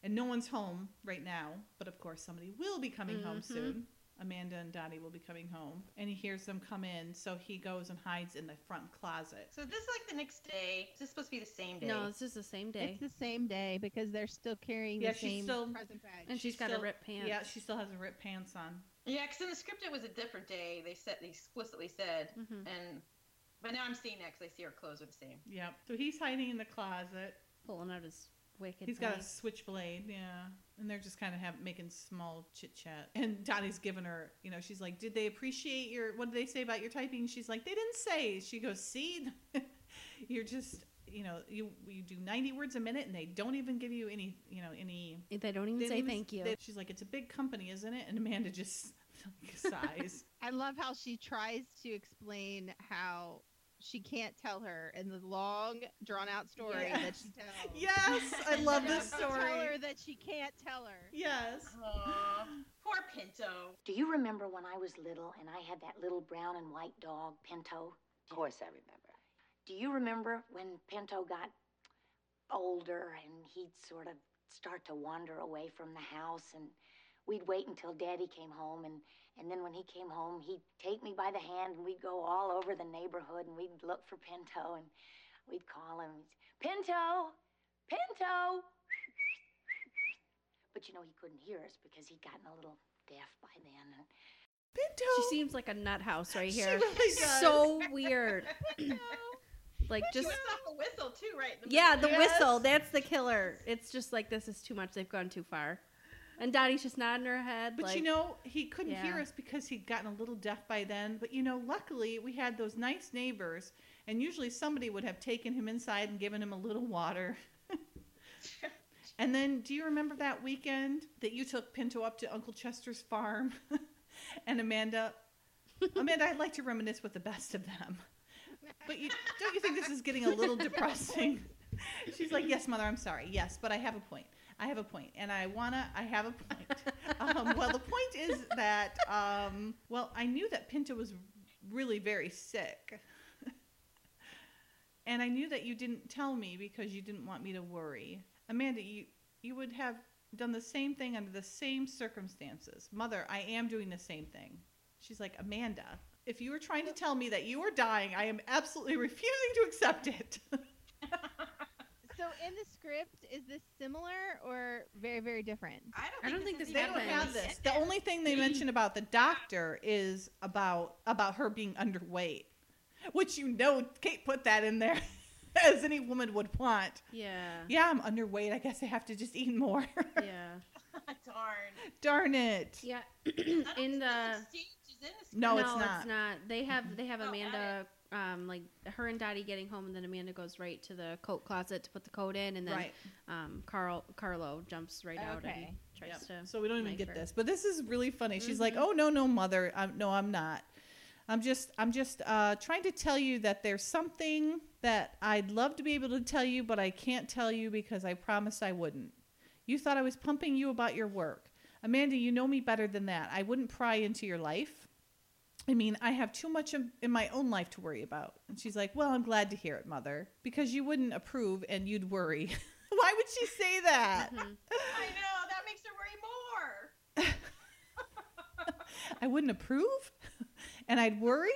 and no one's home right now. But of course, somebody will be coming home Mhm. soon. Amanda and Dottie will be coming home, and he hears them come in. So he goes and hides in the front closet. so this is like the next day. Is this supposed to be the same day? No, this is the same day. It's the same day because they're still carrying Yeah, the she's same still- present bag. and she's she's got still- a ripped pants. Yeah, she still has a ripped pants on. Yeah, because in the script it was a different day. They said they explicitly said, hmm and but now I'm seeing that because I see her clothes are the same. Yep. So he's hiding in the closet. Pulling out his wicked. He's got a switchblade, yeah. And they're just kind of have making small chit chat. And Dottie's giving her, you know, she's like, "Did they appreciate your? What did they say about your typing?" She's like, "They didn't say." She goes, "See, *laughs* you're just, you know, you you do 90 words a minute, and they don't even give you any, you know, any." They don't even they say didn't thank you. they- she's like, "It's a big company, isn't it?" And Amanda just *laughs* sighs. I love how she tries to explain how she can't tell her in the long, drawn out story that she tells. *laughs* yes, I love this story. Tell her that she can't tell her. Yes. Aw, poor Pinto. Do you remember when I was little and I had that little brown and white dog, Pinto? Of course I remember. Do you remember when Pinto got older and he'd sort of start to wander away from the house and we'd wait until Daddy came home and and then when he came home he'd take me by the hand and we'd go all over the neighborhood and we'd look for Pinto and we'd call him Pinto Pinto But you know he couldn't hear us because he'd gotten a little deaf by then and Pinto. She seems like a nut house right She here. really does. So weird. *laughs* *clears throat* like She just whips off the whistle too, right? The yeah, the. Yes. whistle. That's the killer. It's just like this is too much. They've gone too far. And Dottie's just nodding her head. But like, you know, he couldn't hear us because he'd gotten a little deaf by then. But you know, luckily we had those nice neighbors, and usually somebody would have taken him inside and given him a little water. *laughs* and then, do you remember that weekend that you took Pinto up to Uncle Chester's farm? *laughs* and Amanda, Amanda, I'd like to reminisce with the best of them. But you, don't you think this is getting a little *laughs* depressing? She's like, yes, mother, I'm sorry. Yes, but I have a point. I have a point, and I wanna. I have a point. um, well, the point is that, um, well, I knew that Pinto was really very sick, and I knew that you didn't tell me because you didn't want me to worry. Amanda, you you would have done the same thing under the same circumstances. Mother, I am doing the same thing. She's like, Amanda, if you were trying to tell me that you were dying, I am absolutely *laughs* refusing to accept it. *laughs* So in the script, is this similar or very, very different? I don't I think, don't think this, this they is don't have this. in The only thing they mention about the doctor is about about her being underweight, which you know Kate put that in there *laughs* as any woman would want. Yeah. Yeah, I'm underweight. I guess I have to just eat more. *laughs* Yeah. *laughs* Darn. Darn it. Yeah. *clears throat* In think the No, exchange is in the script. No, it's not. They have they have Oh, Amanda um like her and Dottie getting home and then Amanda goes right to the coat closet to put the coat in and then Right. um Carl Carlo jumps right out and Okay. tries Yep. to So we don't even get her. this. But this is really funny. She's like, Mhm. "Oh no, no, mother. I'm, no, I'm not. I'm just, I'm just uh, trying to tell you that there's something that I'd love to be able to tell you, but I can't tell you because I promised I wouldn't. You thought I was pumping you about your work, Amanda. You know me better than that. I wouldn't pry into your life. I mean, I have too much of, in my own life to worry about." And she's like, "Well, I'm glad to hear it, mother, because you wouldn't approve and you'd worry." *laughs* Why would she say that? Mhm. I know that makes her worry more. *laughs* I wouldn't approve and I'd worry.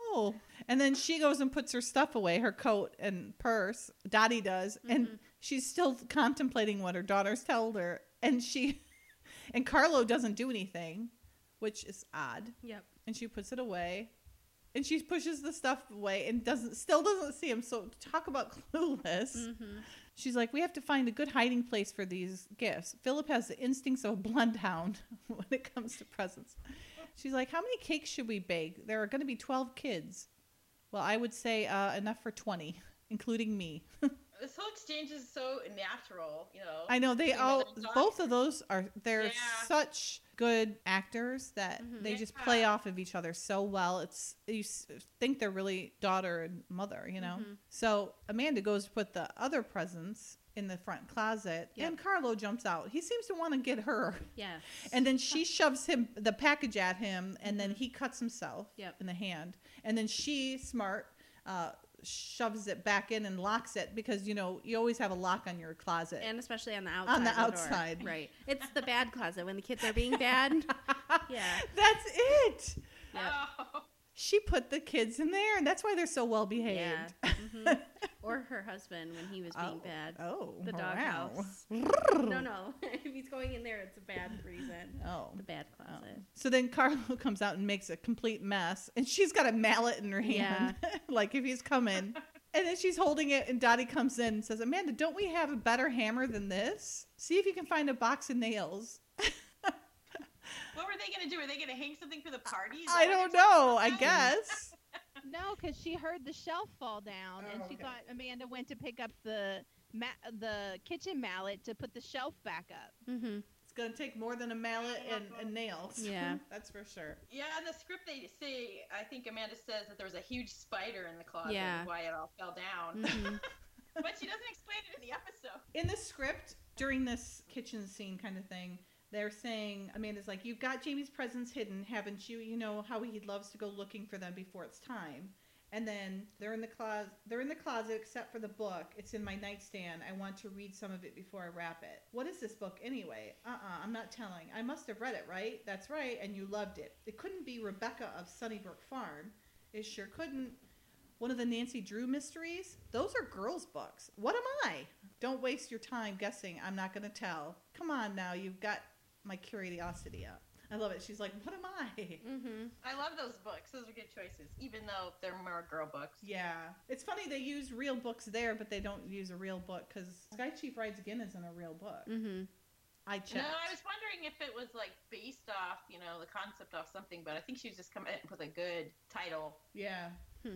Oh. And then she goes and puts her stuff away, her coat and purse. Dottie does. And Mhm. she's still contemplating what her daughters told her. And she *laughs* and Carlo doesn't do anything, which is odd. Yep. And she puts it away. And she pushes the stuff away and doesn't still doesn't see him. So talk about *laughs* clueless. Mhm. She's like, we have to find a good hiding place for these gifts. Philip has the instincts of a bloodhound *laughs* when it comes to presents. She's like, how many cakes should we bake? There are going to be 12 kids. Well, I would say uh, enough for 20, including me. *laughs* This whole exchange is so natural, you know. I know they all, mother and daughter. both of those are, they're Yeah. such good actors that Mhm. they just play off of each other so well. It's, you think they're really daughter and mother, you know? Mhm. So Amanda goes to put the other presents in the front closet, Yep. and Carlo jumps out. He seems to want to get her, Yes. *laughs* and then she *laughs* shoves him the package at him, and then he cuts himself Yep. in the hand, and then she, smart, uh, shoves it back in and locks it because you know you always have a lock on your closet. and especially on the outside. On the of door. outside. Right. It's the bad closet when the kids are being bad. *laughs* Yeah. That's it. Yep. Oh. She put the kids in there, and that's why they're so well behaved. Yeah. Mhm. *laughs* Or her husband when he was being Oh. bad. Oh, The wow. doghouse. *laughs* No, no. *laughs* if he's going in there, it's a bad reason. Oh. The bad Oh. closet. So then Carlo *laughs* comes out and makes a complete mess, and she's got a mallet in her hand, Yeah. like if he's coming. And then she's holding it, and Dottie comes in and says, "Amanda, don't we have a better hammer than this? See if you can find a box of nails." What were they gonna do? Were they gonna hang something for the party? I don't know. I guess. No, because she heard the shelf fall down, and Oh, she okay. thought Amanda went to pick up the ma- the kitchen mallet to put the shelf back up. Mm-hmm. It's gonna take more than a mallet and, and nails. Yeah. *laughs* that's for sure. Yeah, in the script they say, I think Amanda says that there was a huge spider in the closet. Yeah. Why it all fell down. Mm-hmm. *laughs* *laughs* but she doesn't explain it in the episode. In the script, during this kitchen scene kind of thing, they're saying Amanda's like, "You've got Jamie's presents hidden, haven't you? You know how he loves to go looking for them before it's time." And then they're in the closet. They're in the closet, except for the book. It's in my nightstand. I want to read some of it before I wrap it. What is this book anyway? Uh-uh, I'm not telling. I must have read it, right? That's right, and you loved it. It couldn't be Rebecca of Sunnybrook Farm. It sure couldn't. One of the Nancy Drew mysteries? Those are girls' books. What am I? Don't waste your time guessing. I'm not going to tell. Come on now, you've got my curiosity up. I love it. She's like, What am I? Mm-hmm. I love those books. Those are good choices, even though they're more girl books. Yeah. It's funny they use real books there, but they don't use a real book because Sky Chief Rides Again isn't a real book. Mm-hmm. I No. I was wondering if it was like based off, you know, the concept off something, but I think she was just coming up with a good title. Yeah.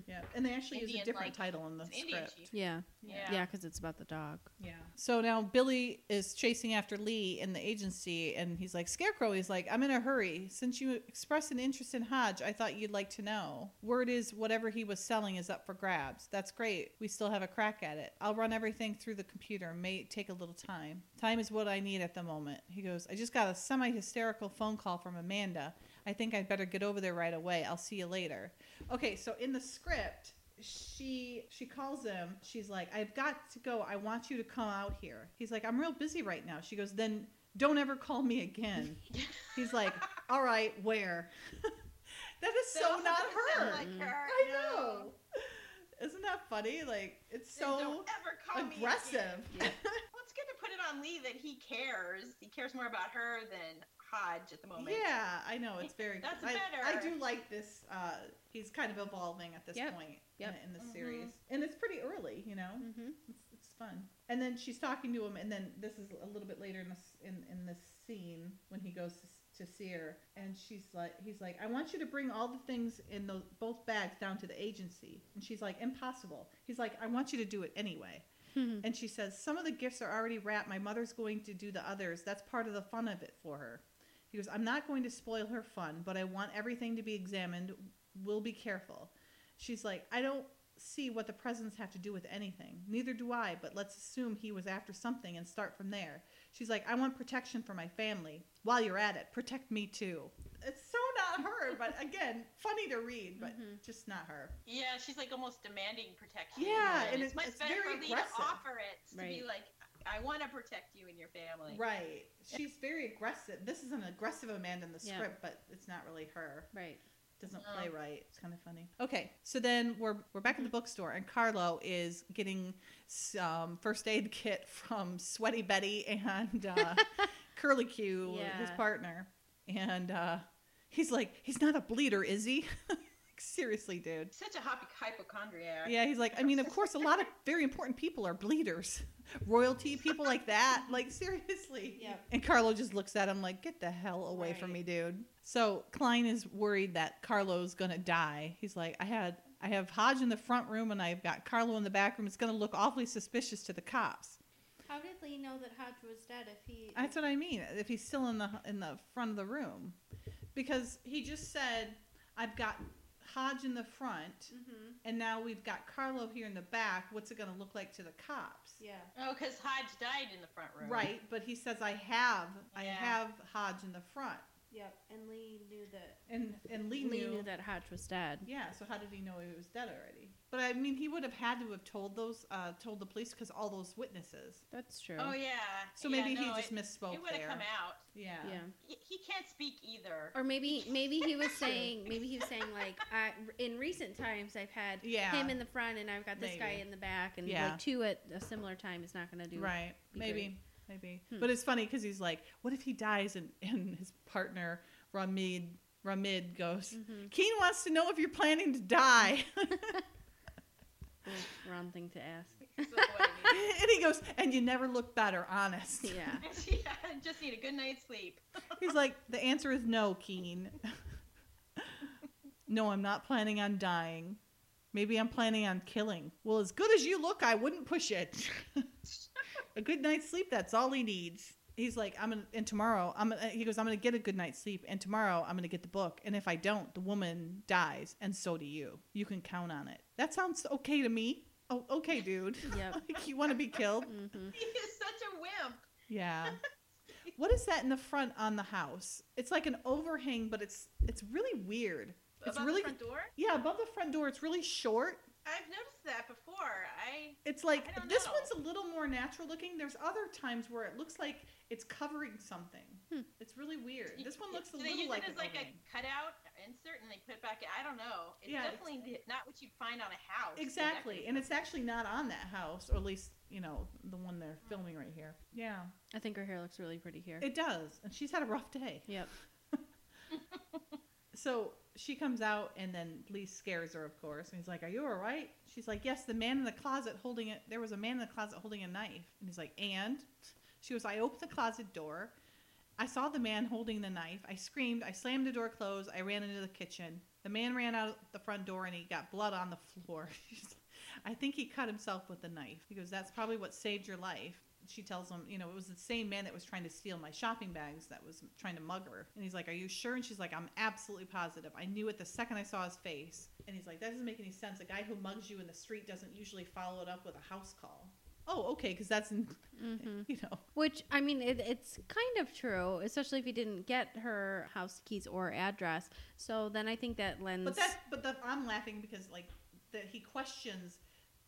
Yeah, and they actually use a different like, title in the script. chief. Yeah. Yeah. Yeah, because it's about the dog. Yeah. So now Billy is chasing after Lee in the agency, and he's like, Scarecrow, he's like, I'm in a hurry. Since you expressed an interest in Hodge, I thought you'd like to know. Word is whatever he was selling is up for grabs. That's great. We still have a crack at it. I'll run everything through the computer. May take a little time. Time is what I need at the moment. He goes, I just got a semi hysterical phone call from Amanda. I think I'd better get over there right away. I'll see you later. Okay, so in the script, she she calls him. She's like, "I've got to go. I want you to come out here." He's like, "I'm real busy right now." She goes, "Then don't ever call me again." *laughs* He's like, "All right, where?" *laughs* that is so not her. Like her. I no. know. *laughs* Isn't that funny? Like it's so ever call me aggressive. again. well, it's good to put it on Lee that he cares. He cares more about her than Hodge at the moment. Yeah, I know it's very. *laughs* That's I, I do like this. Uh, he's kind of evolving at this Yep, point yep. in, in the Mhm. series, and it's pretty early, you know. Mm-hmm. It's, it's fun. And then she's talking to him, and then this is a little bit later in this in, in this scene when he goes to, to see her, and she's like, he's like, I want you to bring all the things in those both bags down to the agency, and she's like, impossible. He's like, I want you to do it anyway. And she says, Some of the gifts are already wrapped. My mother's going to do the others. That's part of the fun of it for her. He goes, I'm not going to spoil her fun, but I want everything to be examined. We'll be careful. She's like, I don't see what the presents have to do with anything. Neither do I, but let's assume he was after something and start from there. She's like, I want protection for my family. While you're at it, protect me too. It's so not her, but *laughs* again, funny to read, but mm-hmm. just not her. Yeah, she's like almost demanding protection. Yeah, and it's, it's- much it's better very for Lee aggressive. to offer it to Right. be like, I want to protect you and your family. Right. She's very aggressive. This is an aggressive Amanda in the Yeah. script, but it's not really her. Right. Doesn't No. play right. It's kind of funny. Okay, so then we're we're back at the bookstore, and Carlo is getting some first aid kit from Sweaty Betty and uh, *laughs* Curly Q, his Yeah. partner, and uh, he's like, he's not a bleeder, is he? *laughs* like, seriously, dude. Such a hypo- hypochondriac. Yeah, he's like, I mean, of course, a lot of very important people are bleeders, royalty people like that. Like seriously. Yep. And Carlo just looks at him like, "Get the hell away from me, dude." So Klein is worried that Carlo's gonna die. He's like, "I had, I have Hodge in the front room, and I've got Carlo in the back room. It's gonna look awfully suspicious to the cops." How did Lee know that Hodge was dead if he? That's what I mean. If he's still in the in the front of the room, because he just said, "I've got Hodge in the front." Mm-hmm. And now we've got Carlo here in the back. What's it going to look like to the cops? Yeah. Oh, because Hodge died in the front room. Right, but he says I have I have Hodge in the front. Yep. And Lee knew that. And and Lee, Lee knew, knew that Hodge was dead. Yeah, so how did he know he was dead already? But I mean he would have had to have told those uh told the police cuz all those witnesses. That's true. Oh yeah. So Yeah, maybe he just it, misspoke It would have come out. Yeah. Yeah. He, he can't speak either. Or maybe *laughs* maybe he was saying maybe he was saying like I, in recent times I've had Yeah. him in the front and I've got this guy in the back and Yeah. like two at a similar time is not going to do Right. Maybe. great. Maybe. Hmm. But it's funny cuz he's like what if he dies and and his partner Ramid Ramid goes, Mhm. Keen wants to know if you're planning to die. Ooh, Wrong thing to ask. That's what I mean. and he goes, and you never look better, honest. Yeah. *laughs* yeah, just need a good night's sleep. *laughs* He's like, the answer is no, Keen. *laughs* no, I'm not planning on dying. Maybe I'm planning on killing. Well, as good as you look, I wouldn't push it. A good night's sleep, that's all he needs. He's like, I'm gonna, and tomorrow, I'm gonna, he goes, I'm gonna get a good night's sleep, and tomorrow I'm gonna get the book, and if I don't, the woman dies, and so do you. You can count on it. That sounds okay to me. Oh, okay, dude. *laughs* Yep. *laughs* like, you want to be killed? hmm *laughs* He is such a wimp. Yeah. what is that in the front on the house? It's like an overhang, but it's it's really weird. It's Above really the front door. yeah above the front door. It's really short. I've noticed that before. I It's like I this know. one's a little more natural looking. There's other times where it looks like it's covering something. Hmm. It's really weird. This one looks a do they little use like it as like overhang. a cutout insert and they put it back. In. I don't know. It's Yeah, definitely the- not what you'd find on a house. exactly, and it's actually not on that house, or at least you know the one they're filming right here. Yeah, I think her hair looks really pretty here. it does, and she's had a rough day. yep. *laughs* So she comes out, and then Lee scares her, of course. And he's like, "Are you all right?" She's like, "Yes." The man in the closet holding it. There was a man in the closet holding a knife, and he's like, "And?" She goes, "I opened the closet door, I saw the man holding the knife. I screamed. I slammed the door closed. I ran into the kitchen. The man ran out the front door and he got blood on the floor. *laughs* I think he cut himself with the knife. He goes, That's probably what saved your life. She tells him, You know, it was the same man that was trying to steal my shopping bags that was trying to mug her. And he's like, Are you sure? And she's like, I'm absolutely positive. I knew it the second I saw his face. And he's like, That doesn't make any sense. A guy who mugs you in the street doesn't usually follow it up with a house call. Oh, okay, because that's, hmm *laughs* you know, Which I mean, it, it's kind of true, especially if you didn't get her house keys or address. So then I think that lends. But that, but the, I'm laughing because like that he questions,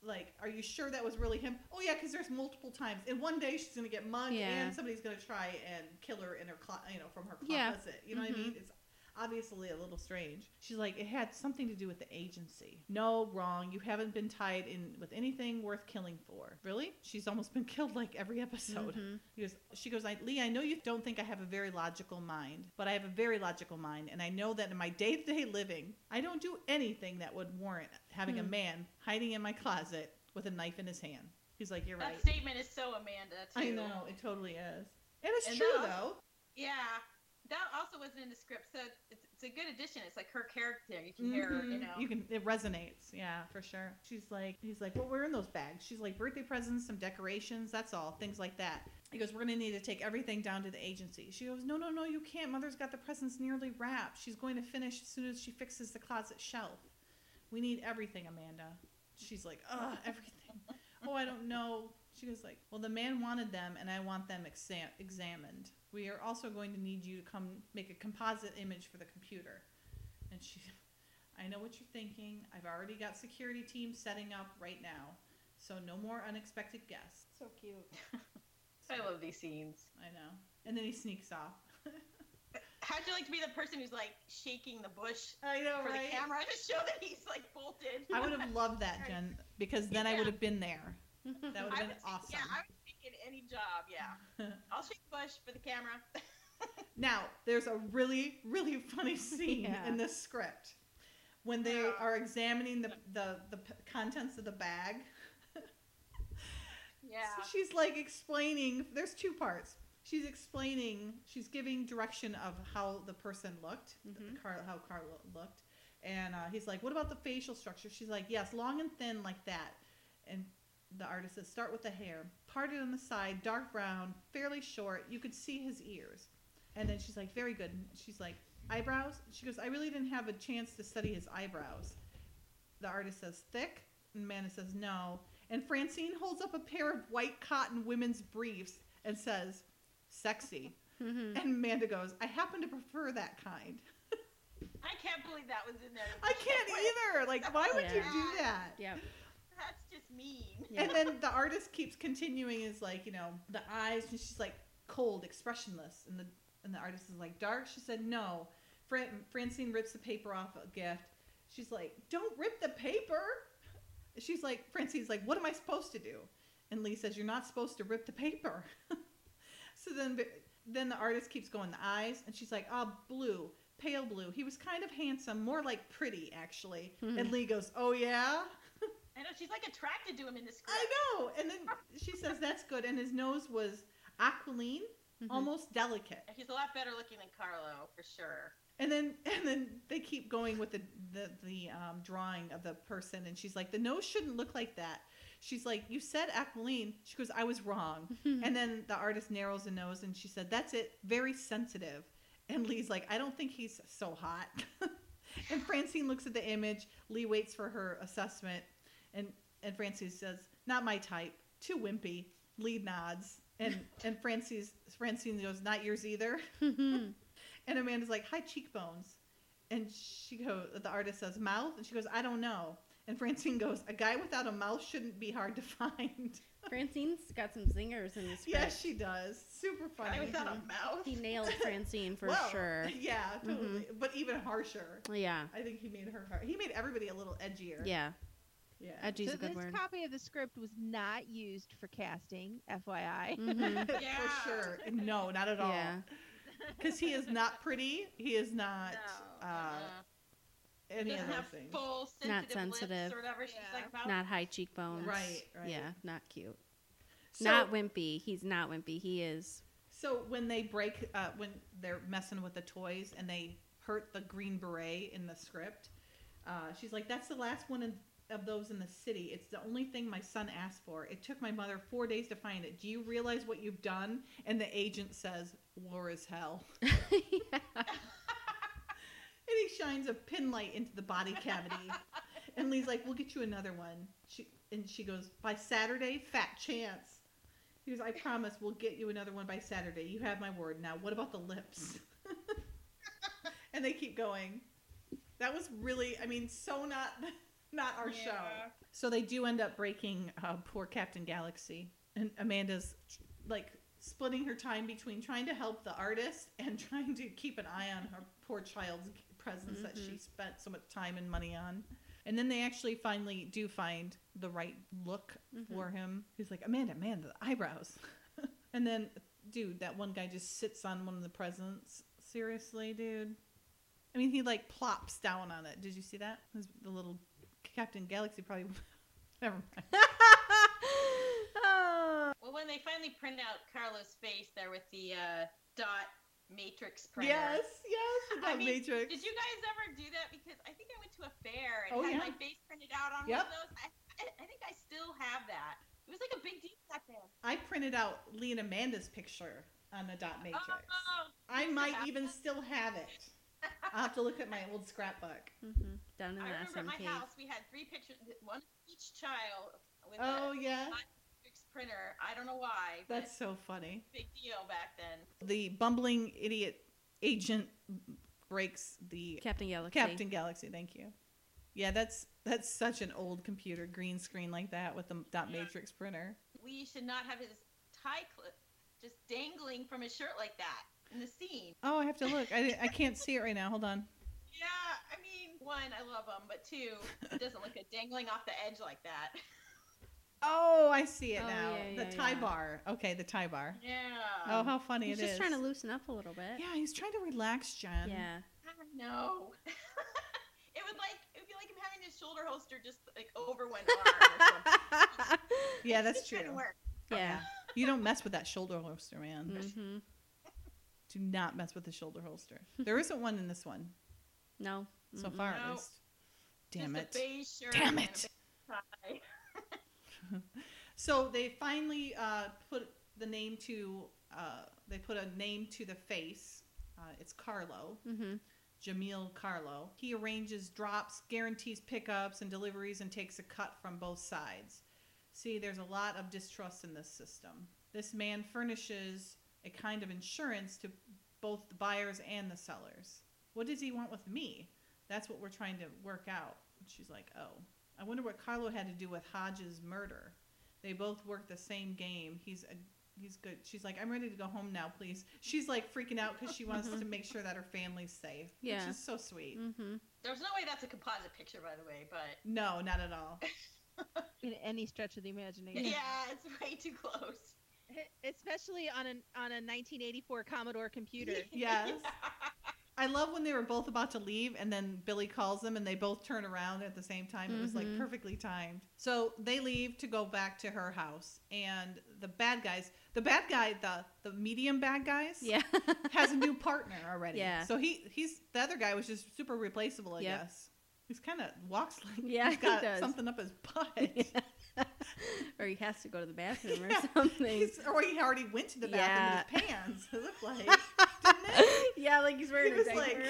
like, are you sure that was really him? Oh yeah, because there's multiple times. In one day she's gonna get mugged, Yeah. and somebody's gonna try and kill her in her, clo- you know, from her closet. Yeah. You know what I Mhm. mean? It's obviously a little strange. She's like, it had something to do with the agency. No, wrong. You haven't been tied in with anything worth killing for. Really? She's almost been *laughs* killed like every episode. Mhm. He goes, she goes, I, Lee, I know you don't think I have a very logical mind, but I have a very logical mind, and I know that in my day to day living, I don't do anything that would warrant having a Hmm. man hiding in my closet with a knife in his hand. He's like, You're That right. That statement is so Amanda. Too. I know, it totally is. And it's And true, that though. Yeah, that also wasn't in the script, so it's, it's a good addition. It's like her character. You can hear her, you Mhm. know. You can, it resonates. Yeah, for sure. She's like, he's like, well, we're in those bags? She's like, birthday presents, some decorations, that's all, things like that. He goes, we're going to need to take everything down to the agency. She goes, no, no, no, you can't. Mother's got the presents nearly wrapped. She's going to finish as soon as she fixes the closet shelf. We need everything, Amanda. She's like, ugh, *laughs* everything. oh, I don't know. She goes like, well, the man wanted them, and I want them exam- examined. We are also going to need you to come make a composite image for the computer. And she, *laughs* I know what you're thinking. I've already got security teams setting up right now, so no more unexpected guests. So cute. *laughs* I love these scenes. I know. And then he sneaks off. *laughs* How'd you like to be the person who's like shaking the bush I know, for right? the camera to show that he's like bolted? I would have loved that, Jen, because then I would have been there. That would have been take- awesome. Yeah, I would take it any job. Yeah, *laughs* I'll shake the bush for the camera. *laughs* Now, there's a really, really funny scene Yeah. in this script when they Yeah. are examining the, the, the p- contents of the bag. *laughs* yeah. So she's like explaining, there's two parts. She's explaining, she's giving direction of how the person looked, Mhm. Carl, how Carl looked. And uh, he's like, What about the facial structure? She's like, Yes, long and thin like that. And the artist says, Start with the hair. Parted on the side, dark brown, fairly short. You could see his ears. And then she's like, Very good. She's like, Eyebrows? She goes, I really didn't have a chance to study his eyebrows. The artist says, Thick? And Amanda says, No. And Francine holds up a pair of white cotton women's briefs and says, Sexy. Mhm. And Amanda goes, I happen to prefer that kind. I can't believe that was in there. I can't either. Like, why would you do that? Yep. Mean. Yeah. And then the artist keeps continuing is like, you know, the eyes, and she's like cold, expressionless. And the and the artist is like, dark? She said, no. Fran- Francine rips the paper off a gift. She's like, don't rip the paper. She's like, Francine's like, what am I supposed to do? And Lee says, you're not supposed to rip the paper. *laughs* so then, then the artist keeps going, the eyes, and she's like, ah, blue, pale blue. He was kind of handsome, more like pretty, actually. And Lee goes, oh, yeah? I know she's like attracted to him in the script. I know. And then she says, that's good. And his nose was aquiline, Mhm. almost delicate. He's a lot better looking than Carlo for sure. And then and then they keep going with the the, the um, drawing of the person, and she's like, the nose shouldn't look like that. She's like, you said aquiline. She goes, I was wrong. and then the artist narrows the nose, and she said, that's it, very sensitive. And Lee's like, I don't think he's so hot. *laughs* and Francine looks at the image. Lee waits for her assessment, and and Francine says, not my type, too wimpy. Lee nods, and *laughs* and Francine Francine goes, not yours either. Mhm. *laughs* And Amanda's like, high cheekbones. And she goes, the artist says, mouth? And she goes, I don't know. And Francine goes, a guy without a mouth shouldn't be hard to find. *laughs* Francine's got some zingers in this script. yes, she does. Super Guy funny. without a mouth. He nailed Francine for Well, sure. Yeah, totally. But even harsher. Yeah. I think he made her hard. He made everybody a little edgier. Yeah. Yeah. Edgy's so a good this word. copy of the script was not used for casting, FYI. Mhm. *laughs* Yeah. For sure. No, not at all. Yeah. *laughs* Because he is not pretty. He is not No. uh, uh-uh. any of doesn't those things. full Not sensitive, sensitive. lips or whatever she's Yeah. like about. Not high cheekbones. Right, right. Yeah, not cute. So- not wimpy. He's not wimpy. He is So when they break, uh, when they're messing with the toys and they hurt the green beret in the script, uh, she's like, "That's the last one in, of those in the city. It's the only thing my son asked for. It took my mother four days to find it. Do you realize what you've done?" And the agent says, "War is hell." *laughs* And he shines a pin light into the body cavity. and Lee's like, "We'll get you another one." She and she goes, "By Saturday, fat chance." He goes, "I promise, we'll get you another one by Saturday. You have my word. Now, what about the lips?" *laughs* and they keep going. That was really, I mean, so not not our show. So they do end up breaking uh, poor Captain Galaxy, and Amanda's like splitting her time between trying to help the artist and *laughs* trying to keep an eye on her poor child's presents that she Mhm. spent so much time and money on. And then they actually finally do find the right look Mhm. for him. He's like, Amanda, Amanda, the eyebrows. *laughs* and then, dude, that one guy just sits on one of the presents. Seriously, dude. I mean, he like plops down on it. Did you see that? The little Captain Galaxy probably. *laughs* Never mind. oh. *laughs* *laughs* Well, when they finally print out Carlo's face there with the uh, dot matrix printer. Yes, yes, with I mean, Matrix. Did you guys ever do that? Because I think I went to a fair and Oh, had yeah. my face printed out on Yep. one of those. I, I, I think I still have that. It was like a big deal back then. I printed out Lee and Amanda's picture on the dot matrix. Oh, I might even that? still have it. I'll have to look at my old scrapbook. hmm Down in I the remember at my SMK. house we had three pictures, one of each child with Oh a yeah, matrix printer. I don't know why. but that's so funny. big deal back then. The bumbling idiot agent breaks the Captain Galaxy. Captain Galaxy. Thank you. Yeah, that's that's such an old computer green screen like that with the dot Yeah. matrix printer. We should not have his tie clip just dangling from his shirt like that in the scene. Oh, I have to look. I, I can't see it right now. Hold on. *laughs* Yeah, I mean, one, I love him, but two, it doesn't look good *laughs* dangling off the edge like that. Oh, I see it Oh, now. yeah, the yeah, tie yeah. bar. Okay, the tie bar. Yeah. oh, how funny it is. He's just trying to loosen up a little bit. Yeah, he's trying to relax, Jen. Yeah. I know. *laughs* it would like it would be like him having his shoulder holster just like over one arm. Or something. *laughs* Yeah, that's It's trying to true. work. yeah. You don't mess with that shoulder holster, man. Mm-hmm. Do not mess with the shoulder holster. There isn't one in this one No. So far, at least. Damn just it. A beige shirt Damn it. *laughs* So they finally uh, put the name to. Uh, they put a name to the face. Uh, it's Carlo, Mhm. Jamil Carlo. He arranges drops, guarantees pickups and deliveries, and takes a cut from both sides. See, there's a lot of distrust in this system. This man furnishes a kind of insurance to both the buyers and the sellers. What does he want with me? That's what we're trying to work out. And she's like, oh, I wonder what Carlo had to do with Hodge's murder. They both work the same game. He's a, he's good. She's like, I'm ready to go home now, please. She's like freaking out because she wants to *laughs* make sure that her family's safe. Yeah. which is so sweet. hmm There's no way that's a composite picture, by the way, but No, not at all. *laughs* in any stretch of the imagination. yeah, it's way too close. Especially on an on a 1984 Commodore computer. *laughs* Yes. I love when they were both about to leave and then Billy calls them and they both turn around at the same time. It was like Mhm. perfectly timed. So they leave to go back to her house and the bad guys, the bad guy, the the medium bad guys, Yeah. *laughs* has a new partner already. Yeah. So he he's the other guy was just super replaceable, I Yep. guess. He's kind of walks like Yeah, he's got does. something up his *laughs* butt. *laughs* or he has to go to the bathroom or something. He's, or he already went to the bathroom with his pants. It looked like. *laughs* yeah, like he's wearing He a was diaper. like, yeah,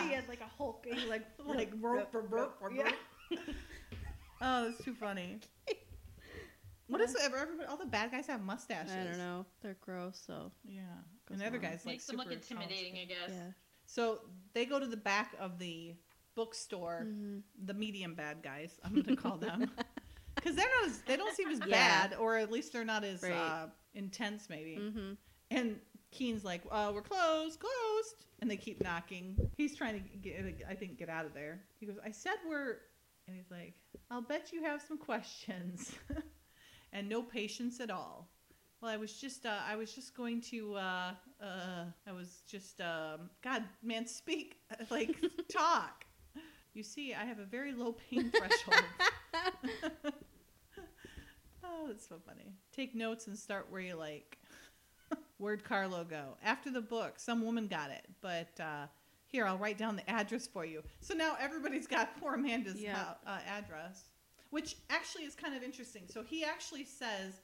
yeah. he had like a Hulk. He like *laughs* like burp, burp, burp, burp, Yeah. Oh, that's too funny. What is it? Everybody, all the bad guys have mustaches. I don't know. They're gross, so Yeah, and the other guys like Makes them look super intimidating, I guess. yeah. So they go to the back of the bookstore. hmm The medium bad guys, I'm going to call them, because they're not as they don't seem as Yeah. bad, or at least they're not as Right. uh, intense, maybe. hmm And Keen's like, uh, "We're closed, closed," and they keep knocking. He's trying to get, I think, get out of there. He goes, "I said we're," and he's like, "I'll bet you have some questions, *laughs* and no patience at all." Well, I was just, uh, I was just going to, uh, uh, I was just, um, God, man, speak, *laughs* like, *laughs* talk. You see, I have a very low pain threshold. Oh, that's so funny. Take notes and start where you like. *laughs* Where'd Carlo go? After the book, some woman got it, but uh, here I'll write down the address for you. So now everybody's got *laughs* poor Amanda's Yeah. uh, address, which actually is kind of interesting. So he actually says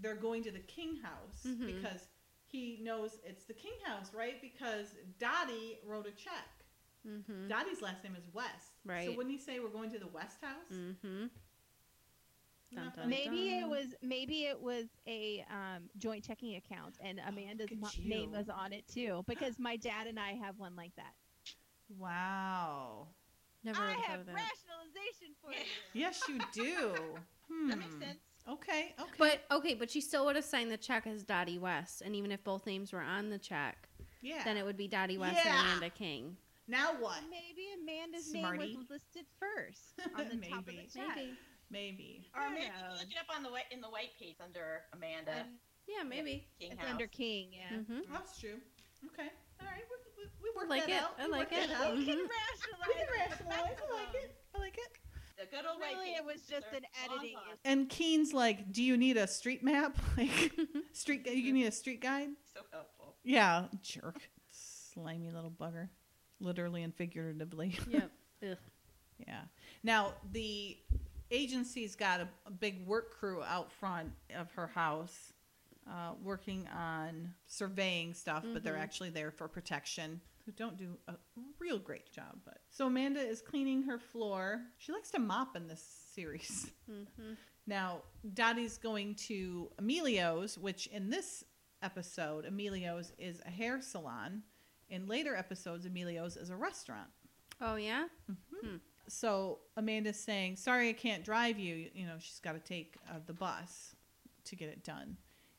they're going to the King House Mhm. because he knows it's the King House, right? Because Dottie wrote a check. Mm-hmm. Dottie's last name is West. Right. So wouldn't he say we're going to the West House? Mm-hmm. Isn't that Dun, dun, funny? Maybe it was maybe it was a um, joint checking account, and Amanda's Oh, look mo- name was on it too. Because my dad and I have one like that. Wow. Never I would have have thought of that. rationalization for you. *laughs* Yes, you do. Hmm. That makes sense. Okay. Okay. But okay, but she still would have signed the check as Dottie West, and even if both names were on the check, yeah. then it would be Dottie West Yeah. and Amanda King. now what? Maybe Amanda's Smarty. name was listed first on the top of the check. Maybe. Maybe. Or Who maybe knows? look it up on the white in the white page under Amanda And Yeah, maybe. King it's under King, yeah. Mm-hmm. mm-hmm. That's true. Okay. All right. We, we, we worked like that it. out. I We like worked it. that out. Mm-hmm. We can rationalize. We can rationalize. I like it. I like it. The good old white Really, page it was just an editing issue. And Keen's like, "Do you need a street map? *laughs* Like *laughs* street? You need a street guide? So helpful. Yeah, jerk, slimy little bugger, literally and figuratively. Yep. *laughs* Ugh. Yeah. Now the agency's got a, a big work crew out front of her house, uh, working on surveying stuff, but they're Mhm. actually there for protection. Who don't do a real great job, but so Amanda is cleaning her floor. She likes to mop in this series. Mm-hmm. Now Dottie's going to Emilio's, which in this episode, Emilio's is a hair salon. In later episodes, Emilio's is a restaurant. Oh yeah. So Amanda's saying, "Sorry, I can't drive you. You know, she's got to take uh, the bus to get it done,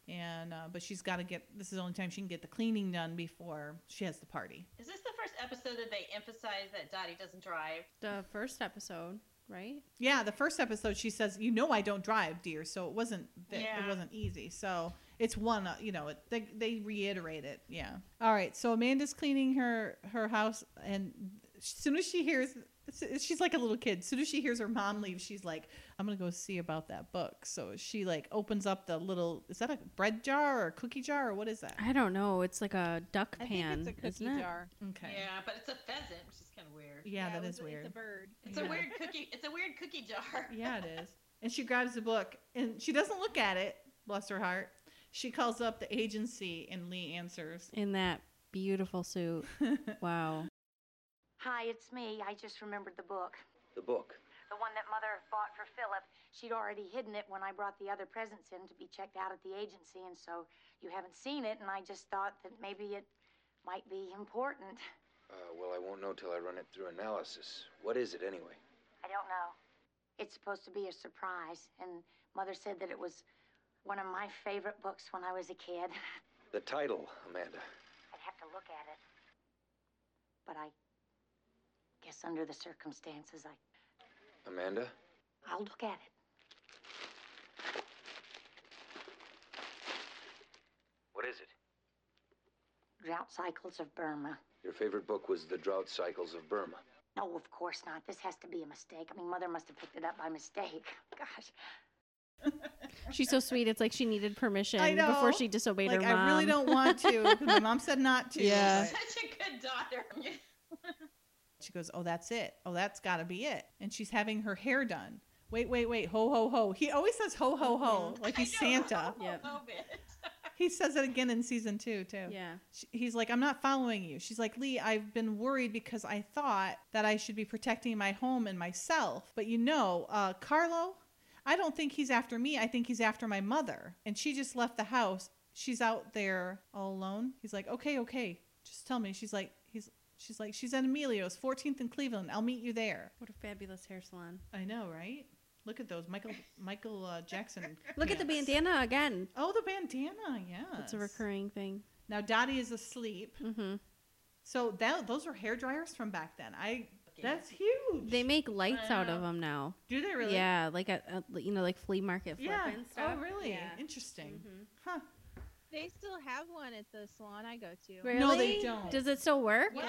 and uh, but she's got to get. This is the only time she can get the cleaning done before she has the party. Is this the first episode that they emphasize that Dottie doesn't drive? The first episode, right? Yeah, the first episode she says, "You know, I don't drive, dear." So it wasn't that it wasn't easy. So it's one, uh, you know, it, they they reiterate it. Yeah. All right. So Amanda's cleaning her her house, and as soon as she hears. She's like a little kid. As soon as she hears her mom leave, she's like, "I'm gonna go see about that book." So she like opens up the little. Is that a bread jar or a cookie jar or what is that? I don't know. It's like a duck I pan, think it's a isn't cookie it? jar. Okay. Yeah, but it's a pheasant, which is kind of weird. Yeah, that it is was- weird. It's a bird. It's Yeah. a weird cookie. It's a weird cookie jar. *laughs* Yeah, it is. *laughs* And she grabs the book and she doesn't look at it, bless her heart. She calls up the agency and Lee answers. In that beautiful suit. *laughs* Wow. Hi, it's me. I just remembered the book. The book. The one that Mother bought for Philip. She'd already hidden it when I brought the other presents in to be checked out at the agency, and so you haven't seen it, and I just thought that maybe it might be important. Uh, well, I won't know till I run it through analysis. What is it anyway? I don't know. It's supposed to be a surprise, and Mother said that it was one of my favorite books when I was a kid. The title, Amanda. I'd have to look at it. But I guess under the circumstances, I, Amanda? I'll look at it. What is it? Drought Cycles of Burma. Your favorite book was The Drought Cycles of Burma. No, of course not. This has to be a mistake. I mean, Mother must have picked it up by mistake. *laughs* Gosh. She's so sweet. It's like she needed permission before she disobeyed like, her mom. I really don't want to. *laughs* My mom said not to. Yeah. Such a good daughter. She goes, Oh, that's it. Oh, that's got to be it. And she's having her hair done. Wait, wait, wait. Ho, ho, ho. He always says ho, ho, ho. Like *laughs* he's Santa. A *laughs* Yep. *laughs* He says it again in season two, too. Yeah. She- He's like, I'm not following you. She's like, Lee, I've been worried because I thought that I should be protecting my home and myself. But you know, uh, Carlo, I don't think he's after me. I think he's after my mother. And she just left the house. She's out there all alone. He's like, okay, okay, just tell me. She's like, he's, she's like, she's at Emilio's, 14th in Cleveland. I'll meet you there. What a fabulous hair salon. I know, right? Look at those, Michael, Michael uh, Jackson. *laughs* Look at the bandana again. Oh, the bandana, yeah. It's a recurring thing. Now Dottie is asleep. Mm-hmm. So that those were hair dryers from back then. I that's huge. They make lights out of them now. do they really? Yeah, like a, a you know like flea market flip Yeah. and stuff. Oh, really? Yeah. Interesting. Mhm. Huh? They still have one at the salon I go to. Really? No, they don't. Does it still work? Yeah.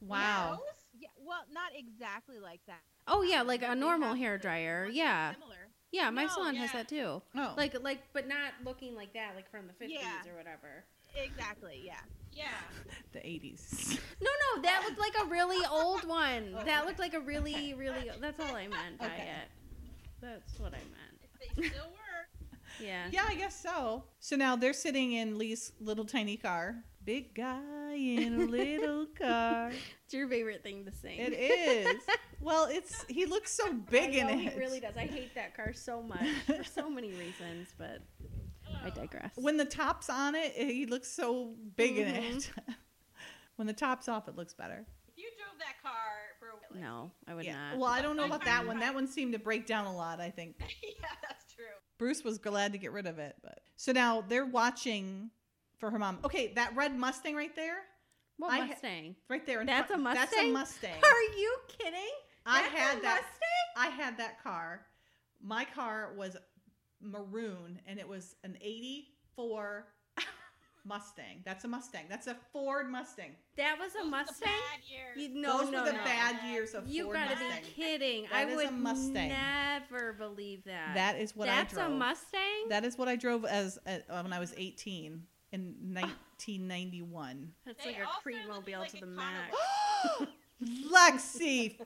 Wow. Yeah. Well, not exactly like that. Oh yeah, like a normal hair dryer. Yeah. Similar. Yeah, my No, salon has that too. Oh, Like like but not looking like that, like from the fifties Yeah. or whatever. Exactly. Yeah. Yeah. *laughs* the 80s. No, no, that looked like a really *laughs* old one. Oh, that looked like a really, really. That's all I meant by Okay. it. That's what I meant. They still work. *laughs* Yeah. Yeah, I guess so. So now they're sitting in Lee's little tiny car. Big guy in a little *laughs* car. It's your favorite thing to sing. It is. Well, it's he looks so *laughs* big I in know, it. He really does. I hate that car so much for so *laughs* many reasons, but I digress. When the top's on it, he looks so big in Mhm. it. when the top's off, it looks better. If you drove that car for a while. no, I would Yeah. not. Well, I don't know about that one. That one seemed to break down a lot. I think yeah, that's true. Bruce was glad to get rid of it. But so now they're watching for her mom. Okay, that red Mustang right there, what I ha- Mustang? right there. in That's front- a Mustang. That's a Mustang? Are you kidding? I That's had that. Mustang? I had that car. My car was maroon, and it was an '84 Mustang. That's a Mustang. That's a Ford Mustang. That was a Those were the Mustang. bad years. You, no, Those no, were the no. bad years of You Ford gotta Mustang. be kidding! That I would a Mustang. never believe that. That is what That's I drove. That's a Mustang. That is what I drove as uh, when I was 18 in 1991. That's They like a all Creed started looking mobile like to the carnival. max. *gasps* Lexi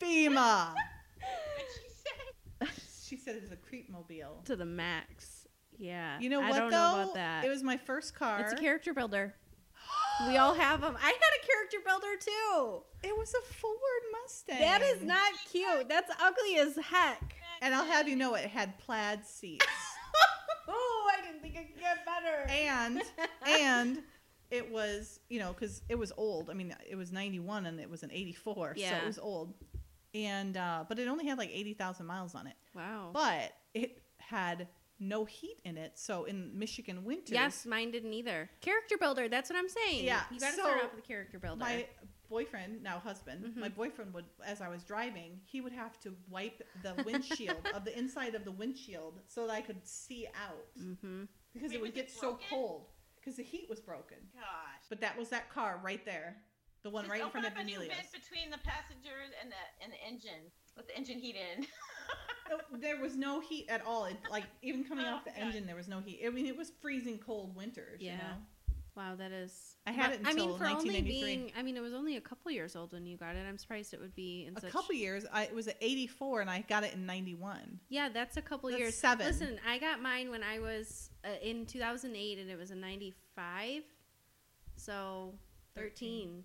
FEMA. *laughs* What'd she say? *laughs* She said it's a creep mobile. to the max. Yeah. You know I what though? know about that. It was my first car. It's a character builder. *gasps* We all have them. I had a character builder too. It was a Ford Mustang. That is not cute. That's ugly as heck. And I'll have you know it had plaid seats. *laughs* oh, I didn't think it could get better. and *laughs* and it was, you know, cuz it was old. I mean, it was 91 and it was an 84, so it was old. And uh but it only had like 80,000 miles on it. wow. But it had no heat in it. So in Michigan winters, Yes, mine didn't either. Character builder. That's what I'm saying. Yeah, You got to so start off with a character builder. my boyfriend, now husband, Mhm. my boyfriend would, as I was driving, he would have to wipe the windshield of the *laughs* inside of the windshield so that I could see out mm-hmm. because Wait, it would get it so cold because the heat was broken. Gosh. But that was that car right there, the one Just right in front of up a new Emilio's. between the passengers and the and the engine with the engine heat in. *laughs* There was no heat at all. It, like even coming Oh, off the engine, there was no heat. I mean, it was freezing cold winters. Yeah. You know? Wow, that is. I had it I mean, until for only being. I mean, it was only a couple years old when you got it. I'm surprised it would be in A such. couple years. I, it was at 84, and I got it in 91. Yeah, that's a couple That's years. seven. Listen, I got mine when I was uh, in 2008, and it was a 95. So 13.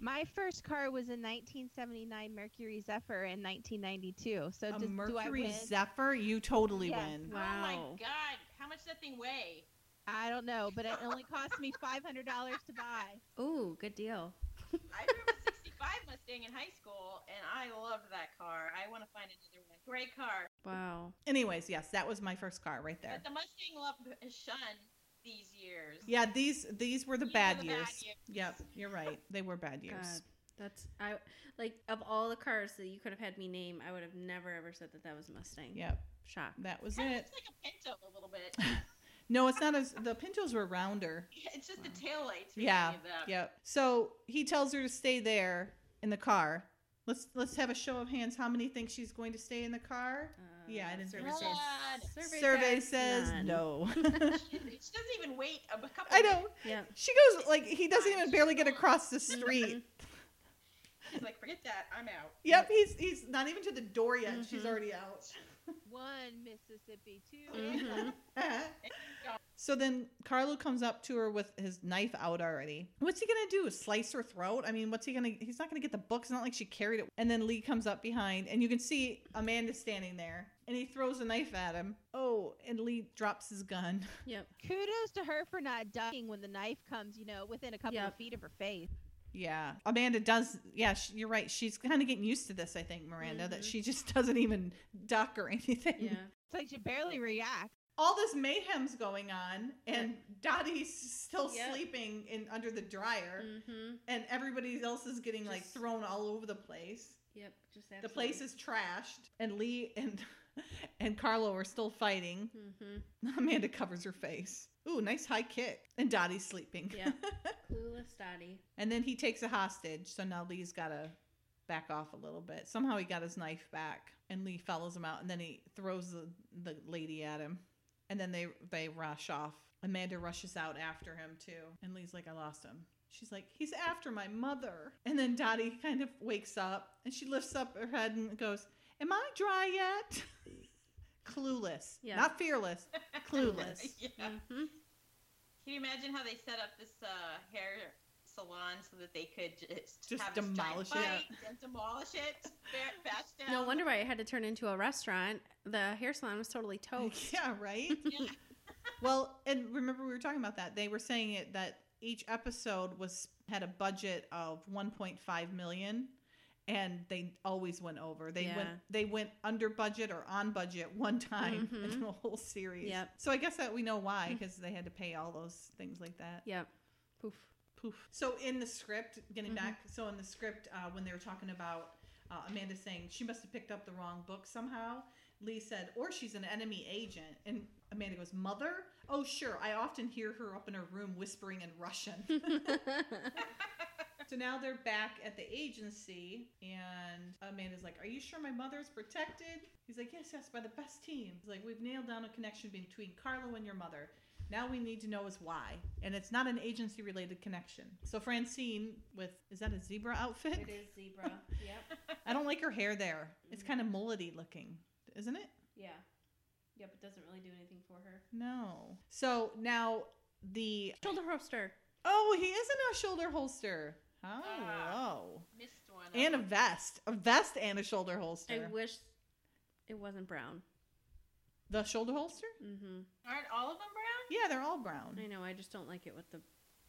My first car was a 1979 Mercury Zephyr in 1992. So a does, do I Mercury win? Zephyr, you totally Yes. win. Oh my god, how much does that thing weigh? I don't know, but it only *laughs* cost me $500 to buy. Ooh, good deal. *laughs* I drove a 65 Mustang in high school, and I loved that car. I want to find another one. Great car. Wow. Anyways, yes, that was my first car right there. But the Mustang love has shunned these years. Yeah, these these were the These bad were the years. bad years. Yep, you're right. They were bad years. God, that's I like of all the cars that you could have had me name, I would have never ever said that that was a Mustang. Yep, Shock. that was Kind it. It's like a Pinto a little bit. *laughs* No, it's not as the Pintos were rounder. it's just the tail lights. Yeah, remind me of that. yep. So he tells her to stay there in the car. Let's let's have a show of hands. How many think she's going to stay in the car? Uh, Yeah, I didn't survey says, survey, Survey says says none. no. She, *laughs* she doesn't even wait a couple. I know. minutes. Yeah. She goes like he doesn't even barely get across the street. *laughs* She's like, forget that. I'm out. Yep, he's he's not even to the door yet. and She's already out. One Mississippi, 2 Mhm. *laughs* so then Carlo comes up to her with his knife out already. What's he gonna do? Slice her throat? I mean, what's he gonna? He's not gonna get the book. It's not like she carried it. And then Lee comes up behind, and you can see Amanda standing there, and he throws a knife at him. Oh, and Lee drops his gun. *laughs* Yep. Kudos to her for not ducking when the knife comes, you know, within a couple Yep. of feet of her face. Yeah, Amanda does. Yeah, she, you're right. She's kind of getting used to this. I think Miranda that Mhm. she just *laughs* doesn't even duck or anything. Yeah. It's like she barely reacts. All this mayhem's going on and Dottie's still Yep. sleeping in under the dryer Mm-hmm. and everybody else is getting like thrown all over the place. Yep. Just The place is trashed and Lee and *laughs* and Carlo are still fighting. Mm-hmm. Amanda covers her face. Ooh, nice high kick. And Dottie's sleeping. Yeah. *laughs* Clueless Dottie. and then he takes a hostage, so now Lee's got to back off a little bit. Somehow he got his knife back, and Lee follows him out, and then he throws the, the lady at him, and then they they rush off. Amanda rushes out after him too, and Lee's like, "I lost him." She's like, "He's after my mother," and then Dottie kind of wakes up, and she lifts up her head and goes, "Am I dry yet?" *laughs* clueless, Yeah. not fearless, *laughs* clueless. yeah. hmm Can you imagine how they set up this uh, hair salon so that they could just, Just have this giant demolish it. and demolish it, bash *laughs* down? No wonder why it had to turn into a restaurant. The hair salon was totally *laughs* toast. Yeah, right. *laughs* Yeah. Well, and remember we were talking about that. They were saying it that each episode was had a budget of 1.5 million and they always went over. They went they went under budget or on budget one time in Mhm. the whole series. Yep. So I guess that we know why because they had to pay all those things like that. Yep. Poof. Poof. So in the script, getting Mhm. back, so in the script, uh, when they were talking about uh, Amanda saying she must have picked up the wrong book somehow, Lee said, or she's an enemy agent. And Amanda goes, Mother? Oh, sure. I often hear her up in her room whispering in Russian. *laughs* so now they're back at the agency, and Amanda's like, Are you sure my mother's protected? He's like, Yes, yes, by the best team. He's like, We've nailed down a connection between Carlo and your mother. Now we need to know is why. And it's not an agency related connection. So Francine with is that a zebra outfit? it is zebra. *laughs* Yep. I don't like her hair there. It's kind of mullety looking, isn't it? Yeah. Yep. It doesn't really do anything for her. No. So now the Shoulder holster. Oh, he is in a shoulder holster. Oh, Ah. Missed one. And a vest. A vest and a shoulder holster. I wish it wasn't brown. The shoulder holster? Mm-hmm. Aren't all of them brown? Yeah, they're all brown. I know. I just don't like it with the.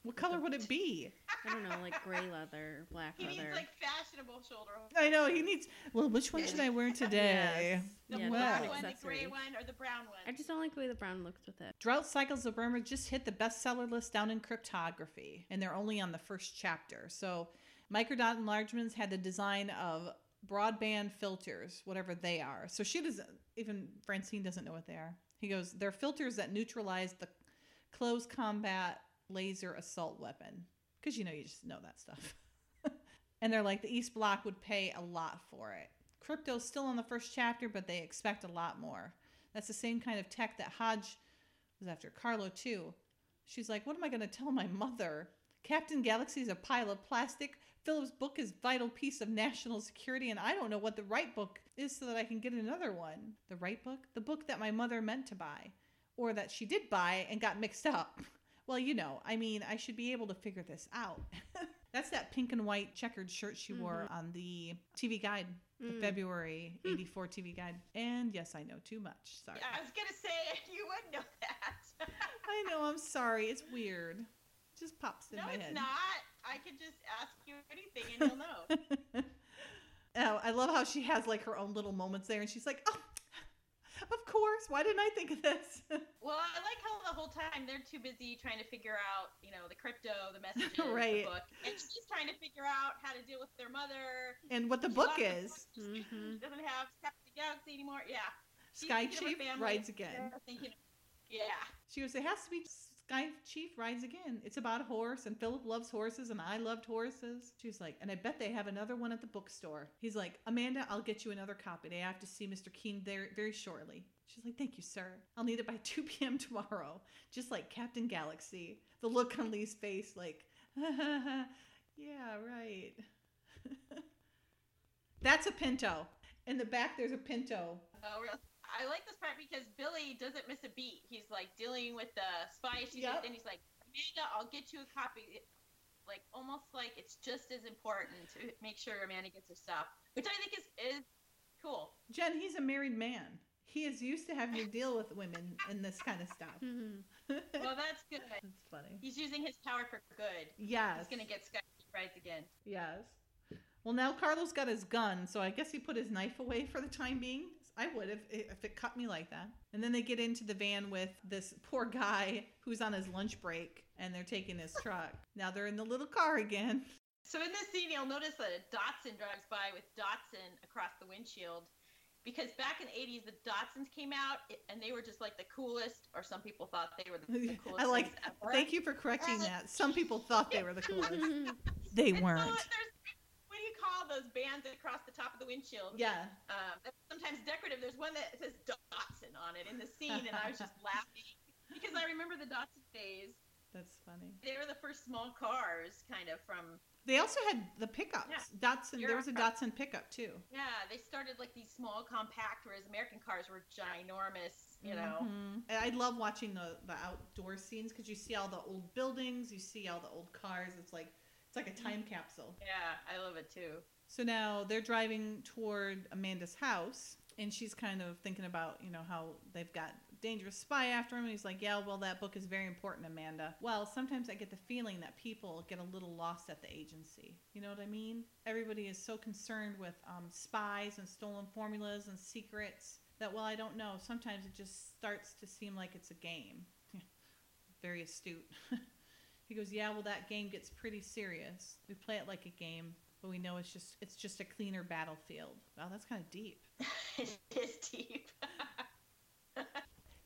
What color would it be? I don't know, like gray leather, black He leather. He needs like fashionable shoulder. I know he needs. Well, which one should I wear today? Yes. The Yeah, black well. one, the gray one, or the brown one. I just don't like the way the brown looks with it. Drought Cycles of Burma just hit the bestseller list down in cryptography, and they're only on the first chapter. So, Microdot Enlargements had the design of broadband filters, whatever they are. So she doesn't even Francine doesn't know what they are. He goes, they're filters that neutralize the close combat laser assault weapon. Because you know you just know that stuff. *laughs* and they're like the East Bloc would pay a lot for it. Crypto's still on the first chapter, but they expect a lot more. That's the same kind of tech that Hodge was after Carlo too. She's like, "What am I going to tell my mother? Captain Galaxy's a pile of plastic. Philip's book is vital piece of national security, and I don't know what the right book is so that I can get another one. The right book, the book that my mother meant to buy, or that she did buy and got mixed up. *laughs* Well, you know, I mean, I should be able to figure this out. *laughs* That's that pink and white checkered shirt she wore on the TV guide, the Mm. February '84 TV guide. And yes, I know too much. Sorry. I was gonna say *laughs* you would know that. I know. I'm sorry. It's weird. Just pops in no, my it's not. I could just ask you anything and you'll know. *laughs* oh, I love how she has like her own little moments there, and she's like, "Oh, of course. Why didn't I think of this?" *laughs* well, I like how the whole time they're too busy trying to figure out, you know, the crypto, the messages, *laughs* Right. the book, and she's trying to figure out how to deal with their mother. and what the She book is, book. Mhm. Doesn't have Captain Galaxy anymore. Yeah. Sky thinking of her Chief rides again. Yeah. She goes, "It has to be Sky Chief rides again. It's about a horse, and Philip loves horses, and I loved horses." She's like, "And I bet they have another one at the bookstore." He's like, "Amanda, I'll get you another copy. I have to see Mr. Keene there very shortly." She's like, "Thank you, sir. I'll need it by *laughs* 2 p.m. tomorrow." Just like Captain Galaxy. The look on Lee's face, like, *laughs* "Yeah, right." *laughs* That's a Pinto. In the back, there's a Pinto. Oh, really? I like this part because Billy doesn't miss a beat. He's like dealing with the spy issues, Yep. and he's like, Amanda, I'll get you a copy. Like almost like it's just as important to make sure Amanda gets her stuff, which I think is is cool. Jen, he's a married man. He is used to having to deal with women and this kind of stuff. *laughs* Mhm. Well, that's good. *laughs* That's funny. He's using his power for good. Yes. He's gonna get Sky right again. Yes. Well, now Carlo's got his gun, so I guess he put his knife away for the time being. I would if if it cut me like that. And then they get into the van with this poor guy who's on his lunch break, and they're taking his *laughs* truck. Now they're in the little car again. So in this scene, you'll notice that a Datsun drives by with Datsun across the windshield. Because back in the 80s, the Datsuns came out and they were just like the coolest, or some people thought they were the, *laughs* the coolest. I like. Thank you for correcting that. Some people thought they were the *laughs* coolest. They And weren't. there's, what do you call those bands across the top of the windshield. Yeah. Um, that's sometimes decorative. There's one that says Datsun on it in the scene, and I was just *laughs* laughing because I remember the Datsun days. That's funny. They were the first small cars, kind of from. They also had the pickups. Yeah. Datsun. There was a Datsun pickup too. Yeah, they started like these small, compact, whereas American cars were ginormous. You know. Mhm. I love watching the the outdoor scenes because you see all the old buildings, you see all the old cars. It's like it's like a time capsule. Yeah, I love it too. So now they're driving toward Amanda's house, and she's kind of thinking about, you know, how they've got dangerous spy after him. And he's like, "Yeah, well, that book is very important, Amanda." Well, sometimes I get the feeling that people get a little lost at the agency. You know what I mean? Everybody is so concerned with um, spies and stolen formulas and secrets that, well, I don't know. Sometimes it just starts to seem like it's a game. *laughs* very astute. *laughs* he goes, "Yeah, well, that game gets pretty serious. We play it like a game." but we know it's just it's just a cleaner battlefield. Wow, that's kind of deep. *laughs* it is deep. *laughs*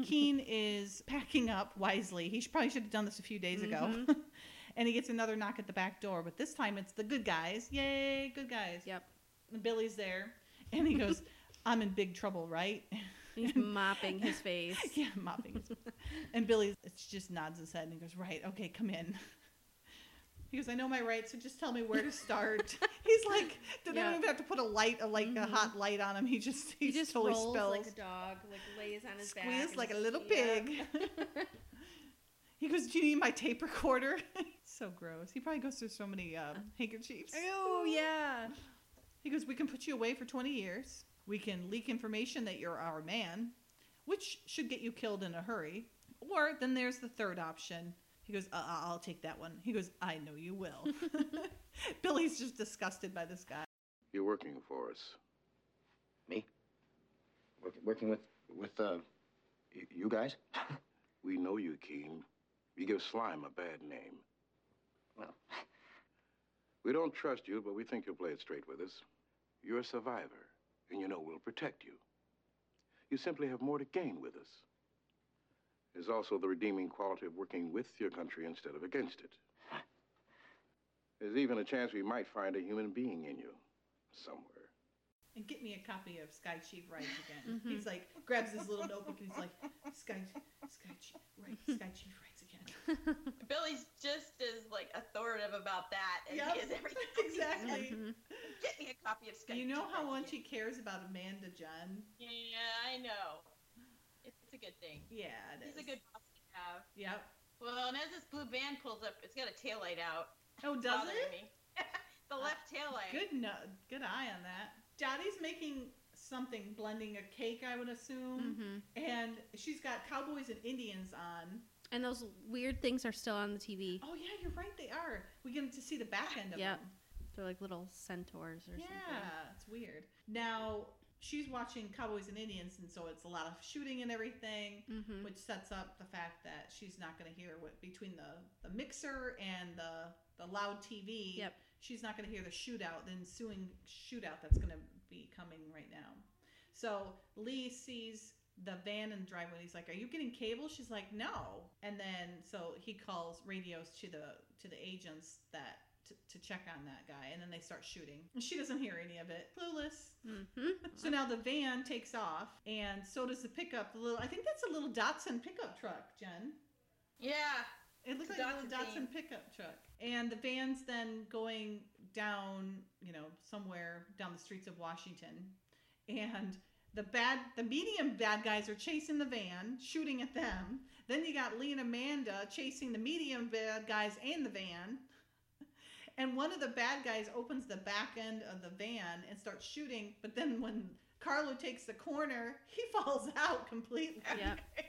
Keen is packing up wisely. He should, probably should have done this a few days ago. Mm-hmm. *laughs* and he gets another knock at the back door, but this time it's the good guys. Yay, good guys. Yep. And Billy's there, and he goes, "I'm in big trouble, right?" He's mopping his face. yeah, mopping. His, and Billy just nods his head and he goes, "Right, okay, come in." He goes, "I know my rights, so just tell me where to start." *laughs* he's like, they Yeah. don't even have to put a light, a like a Mhm. hot light on him. He just he, He just totally rolls spills. like a dog, like lays on his back. Squeals like a little yeah. pig. *laughs* He goes, "Do you need my tape recorder?" *laughs* so gross. He probably goes through so many um, handkerchiefs. Oh yeah. He goes, "We can put you away for 20 years. We can leak information that you're our man, which should get you killed in a hurry. Or then there's the third option." He goes, uh, uh, "I'll take that one." He goes, "I know you will." *laughs* Billy's just disgusted by this guy. You're working for us. Me? Work, working with with uh, you guys? *laughs* We know you, Keen. You give slime a bad name. Well, *laughs* We don't trust you, but we think you'll play it straight with us. You're a survivor, and you know we'll protect you. You simply have more to gain with us. There's also the redeeming quality of working with your country instead of against it. There's even a chance we might find a human being in you somewhere. And get me a copy of Sky Chief Rides again. Mhm. *laughs* He's like, grabs his little notebook and he's like, Sky, Sky Chief, right, Sky Chief Rides again. *laughs* Billy's just as like authoritative about that as Yep, he is everything. *laughs* exactly. Mhm. Get me a copy of Sky. Chief. You know how Chief much he cares about Amanda John? Yeah, I know. It's a good thing. Yeah, it is. He's a good boss to have. Yep. Well, and as this blue van pulls up, it's got a taillight out. Oh, does it? Me. *laughs* the left taillight. Good no, good eye on that. Dottie's making something, blending a cake, I would assume, Mhm. and she's got cowboys and Indians on. And those weird things are still on the TV. Oh yeah, you're right, they are. We get to see the back end of Yep. them. They're like little centaurs or Yeah, something. it's weird. Now she's watching Cowboys and Indians, and so it's a lot of shooting and everything. Mm-hmm. which sets up the fact that she's not going to hear what between the the mixer and the the loud TV. Yep. She's not going to hear the shootout, the ensuing shootout that's going to be coming right now. So Lee sees the van in the driveway. He's like, "Are you getting cable?" She's like, "No." And then so he calls radios to the to the agents that. To, to check on that guy, and then they start shooting. And she doesn't hear any of it. Clueless. Mm-hmm. So now the van takes off, and so does the pickup. The little, I think that's a little Datsun pickup truck, Jen. Yeah. It looks like a little Datsun Datsun pickup truck. And the van's then going down, you know, somewhere down the streets of Washington. And the bad, the medium bad guys are chasing the van, shooting at them. Then you got Lee and Amanda chasing the medium bad guys and the van. And one of the bad guys opens the back end of the van and starts shooting. But then when Carlo takes the corner, he *laughs* falls out completely. Yep. *laughs*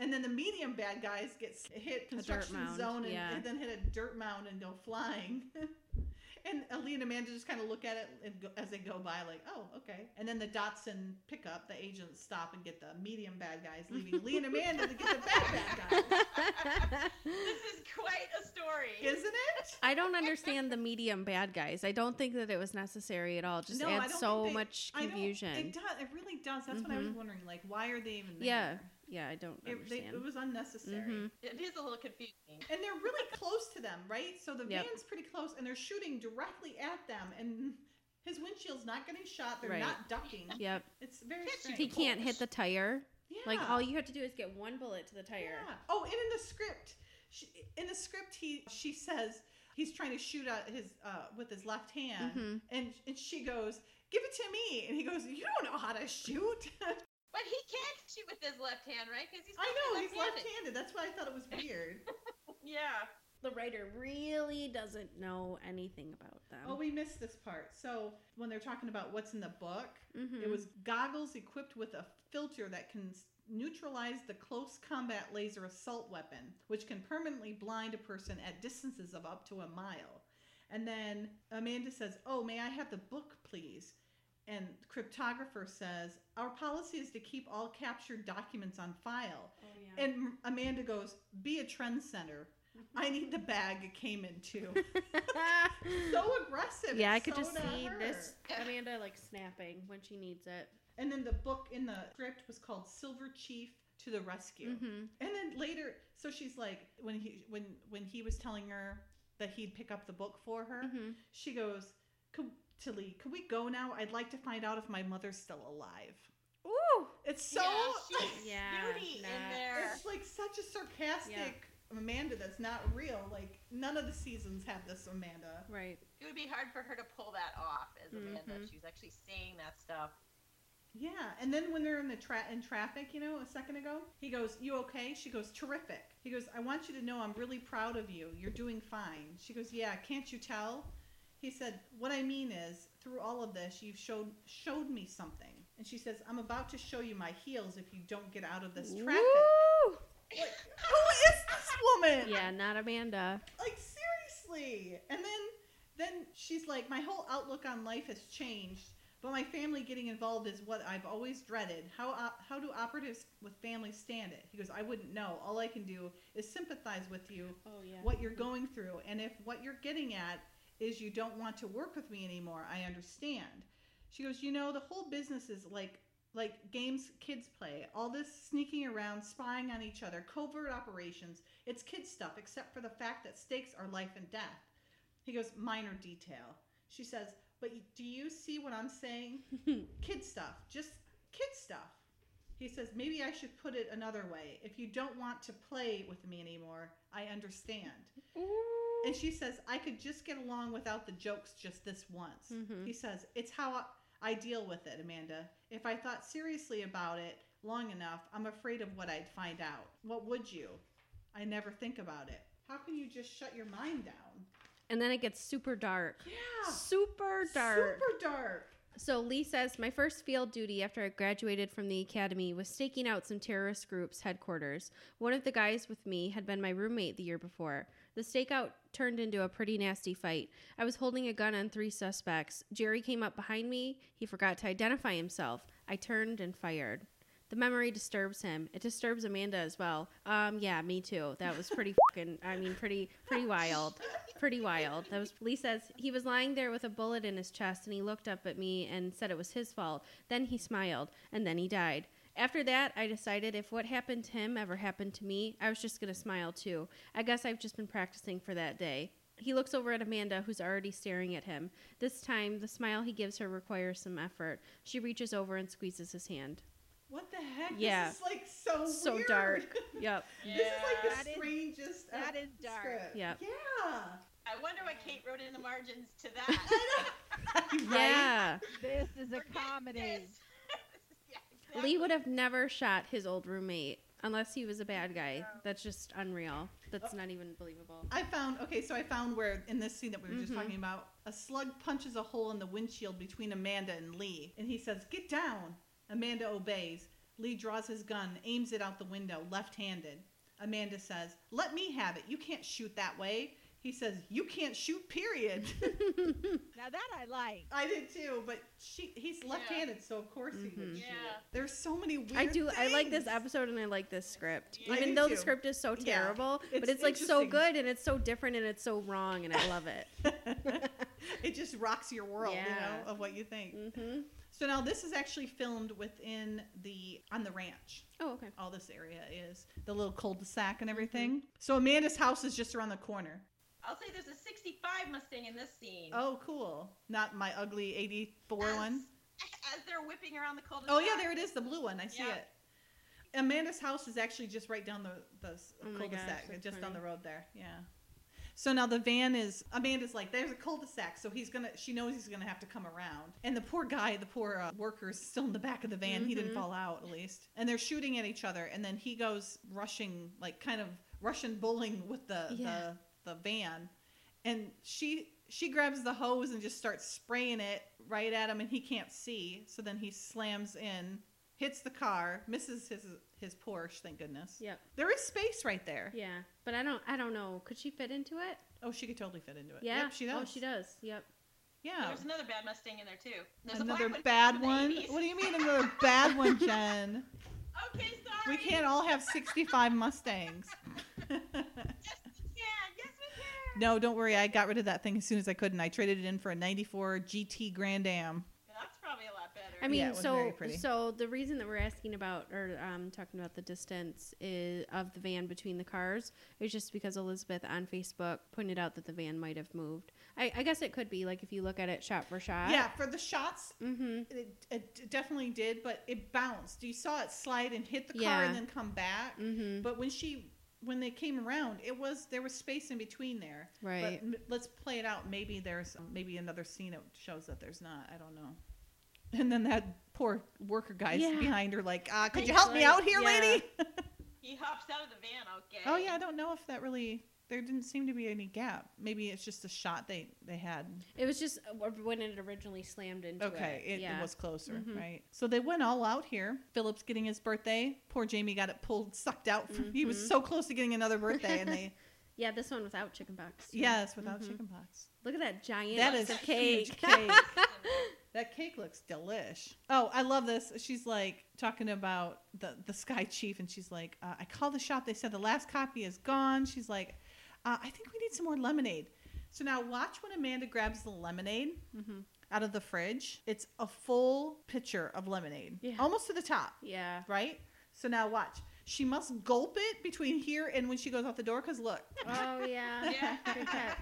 And then the medium bad guys get hit construction zone and, yeah. and then hit a dirt mound and go flying. *laughs* and Ali and Amanda just kind of look at it and go, as they go by, like, oh, okay. And then the Datsun pickup, the agents stop and get the medium bad guys, leaving Lee and Amanda to get the bad bad guys. This is quite a story. Isn't it? I don't understand the medium bad guys. I don't think that it was necessary at all. Just No, adds so they- much confusion. It does. It really does. That's what I was Mhm. wondering. Like, why are they even there? Yeah, yeah, I don't It, they, understand. it was unnecessary. Mhm. It is a little confusing. And they're really close to them, right? So the Yep. van's pretty close, and they're shooting directly at them. And His windshield's not getting shot. They're Right. not ducking. Yep. It's very Can't strange. He can't hit the tire. Yeah. Like all you have to do is get one bullet to the tire. Yeah. Oh, and in the script, she, in the script, he she says he's trying to shoot at his uh, with his left hand, Mhm. and and she goes, "Give it to me," and he goes, "You don't know how to shoot." *laughs* But he can't shoot with his left hand, right? Because he's I know he's left-handed. left-handed. That's why I thought it was weird. *laughs* Yeah. The writer really doesn't know anything about them. oh, we missed this part. So when they're talking about what's in the book, Mhm. it was goggles equipped with a filter that can neutralize the close combat laser assault weapon, which can permanently blind a person at distances of up to a mile. And then Amanda says, "Oh, may I have the book, please?" And cryptographer says, "Our policy is to keep all captured documents on file." Oh, yeah. And Amanda goes, "Be a trend center. I need the bag it came in too." *laughs* *laughs* so aggressive. yeah, I could so just see her. this Amanda like snapping when she needs it. And then the book in the script was called Silver Chief to the Rescue. hmm And then later, so she's like, when he when when he was telling her that he'd pick up the book for her, hmm she goes, "Could to Lee, could we go now? I'd like to find out if my mother's still alive." Ooh. It's so yeah, *laughs* she's Yeah, snooty in there. it's like such a sarcastic Amanda that's not real. Like none of the seasons have this Amanda. Right. It would be hard for her to pull that off as Amanda Mhm. if she was actually saying that stuff. Yeah, and then when they're in the tra- in traffic, you know, a second ago, he goes, "You okay?" She goes, "Terrific." He goes, "I want you to know I'm really proud of you. You're doing fine." She goes, "Yeah, can't you tell?" He said, "What I mean is, through all of this, you've showed showed me something." And she says, "I'm about to show you my heels if you don't get out of this traffic." Woo! Like, who is this woman? Yeah, not Amanda. Like seriously. And then then she's like, my whole outlook on life has changed, but my family getting involved is what I've always dreaded. How op- how do operatives with families stand it? He goes, I wouldn't know. All I can do is sympathize with you, Oh yeah. what you're going through, and if what you're getting at is you don't want to work with me anymore, I understand. She goes, you know, the whole business is like like games kids play. All this sneaking around, spying on each other, covert operations. It's kid stuff, except for the fact that stakes are life and death. He goes, minor detail. She says, but do you see what I'm saying? *laughs* kid stuff, just kid stuff. He says, maybe I should put it another way. If you don't want to play with me anymore, I understand. And she says, I could just get along without the jokes just this once. Mhm. He says, It's how I- I deal with it, Amanda. If I thought seriously about it long enough, I'm afraid of what I'd find out. What would you? I never think about it. How can you just shut your mind down? And then it gets super dark. Yeah. Super dark. Super dark. So Lee says, My first field duty after I graduated from the academy was staking out some terrorist groups' headquarters. One of the guys with me had been my roommate the year before. The stakeout turned into a pretty nasty fight. I was holding a gun on three suspects. Jerry came up behind me. He forgot to identify himself. I turned and fired. The memory disturbs him. It disturbs Amanda as well. Um, yeah, me too. That was pretty *laughs* fucking. I mean, pretty, pretty wild, pretty wild. That was. Lee says he was lying there with a bullet in his chest, and he looked up at me and said it was his fault. Then he smiled, and then he died. After that, I decided if what happened to him ever happened to me, I was just gonna smile too. I guess I've just been practicing for that day. He looks over at Amanda, who's already staring at him. This time, the smile he gives her requires some effort. She reaches over and squeezes his hand. What the heck? Yeah. This is like so So weird. dark. *laughs* Yep. This is like That the is- strangest. that uh, is dark. script. Yep. Yeah. I wonder what Kate wrote in the margins to that. *laughs* *laughs* right? Yeah. This is a Forget comedy. yeah, exactly. Lee would have never shot his old roommate unless he was a bad guy. That's just unreal. That's not even believable. I found okay, so I found where in this scene that we were just Mhm. talking about, a slug punches a hole in the windshield between Amanda and Lee, and he says, "Get down." Amanda obeys. Lee draws his gun, aims it out the window, left-handed. Amanda says, "Let me have it. You can't shoot that way." He says, "You can't shoot. Period." *laughs* *laughs* Now that I like. I did too, but she he's left-handed, so of course he would Mhm. shoot. Yeah. There's so many weird. I do. I like this episode and I like this script. I Even do though the script is so Yeah. terrible, It's but it's like so good and it's so different and it's so wrong and I love it. *laughs* it just rocks your world, you know, of what you think. hmm So now this is actually filmed within the on the ranch. Oh, okay. All this area is the little cul-de-sac and everything. So Amanda's house is just around the corner. I'll say there's a 65 Mustang in this scene. Oh, cool. Not my ugly 84 as, one. *laughs* As they're whipping around the cul-de-sac. Oh, yeah, there it is, the blue one. I see Yeah. it. Amanda's house is actually just right down the, the Oh cul-de-sac, that's just down funny. the road there. Yeah. So now the van is Amanda's like, there's a cul-de-sac, so he's gonna. She knows he's gonna have to come around, and the poor guy, the poor uh, worker, is still in the back of the van. He didn't Mhm. fall out at least, and they're shooting at each other, and then he goes rushing, like kind of Russian bowling with the Yeah. the the van, and she she grabs the hose and just starts spraying it right at him, and he can't see. So then he slams in, hits the car, misses his his Porsche. Thank goodness. Yep. There is space right there. Yeah, but I don't. I don't know. Could she fit into it? Oh, she could totally fit into it. Yeah. Yep, she oh, does. Oh, she does. Yep. Yeah. There's another bad Mustang in there too. There's Another black bad one. What do you mean another bad one, Jen? *laughs* Okay, sorry. We can't all have 65 Mustangs. *laughs* Yes, we can. Yes, we can. No, don't worry. I got rid of that thing as soon as I could, and I traded it in for a '94 GT Grand Am. That's probably a lot better. I mean, Yeah, it was very so so the reason that we're asking about or um, talking about the distance is, of the van between the cars is just because Elizabeth on Facebook pointed out that the van might have moved. I, I guess it could be like if you look at it shot for shot. Yeah, for the shots, Mm-hmm. it, it definitely did, but it bounced. You saw it slide and hit the car Yeah. and then come back. Mm-hmm. But when she when they came around, it was there was space in between there. Right. But m- let's play it out. Maybe there's maybe another scene that shows that there's not. I don't know. *laughs* And then that poor worker guy's Yeah. behind her, like, uh, could you That's help me out here, Yeah. lady? *laughs* he hops out of the van. Okay. oh yeah, I don't know if that really. There didn't seem to be any gap. Maybe it's just a shot they they had. It was just uh, when it originally slammed into Okay, it. it, yeah. it was closer, Mhm. right? So they went all out here. Philip's getting his birthday. Poor Jamie got it pulled, sucked out. From, *laughs* He was Mhm. so close to getting another birthday, and they *laughs* Yeah, this one without chickenpox. yes, without Mhm. chickenpox. Look at that giant That is piece is of cake. huge cake. *laughs* That cake looks delish. Oh, I love this. She's like talking about the the Sky Chief, and she's like, uh, "I called the shop. They said the last copy is gone." She's like, uh, "I think we need some more lemonade." So now watch when Amanda grabs the lemonade Mhm. out of the fridge. It's a full pitcher of lemonade, Yeah. almost to the top, yeah. right? So now watch. She must gulp it between here and when she goes out the door. Cause look, Oh yeah. *laughs* Yeah. *laughs* Good catch.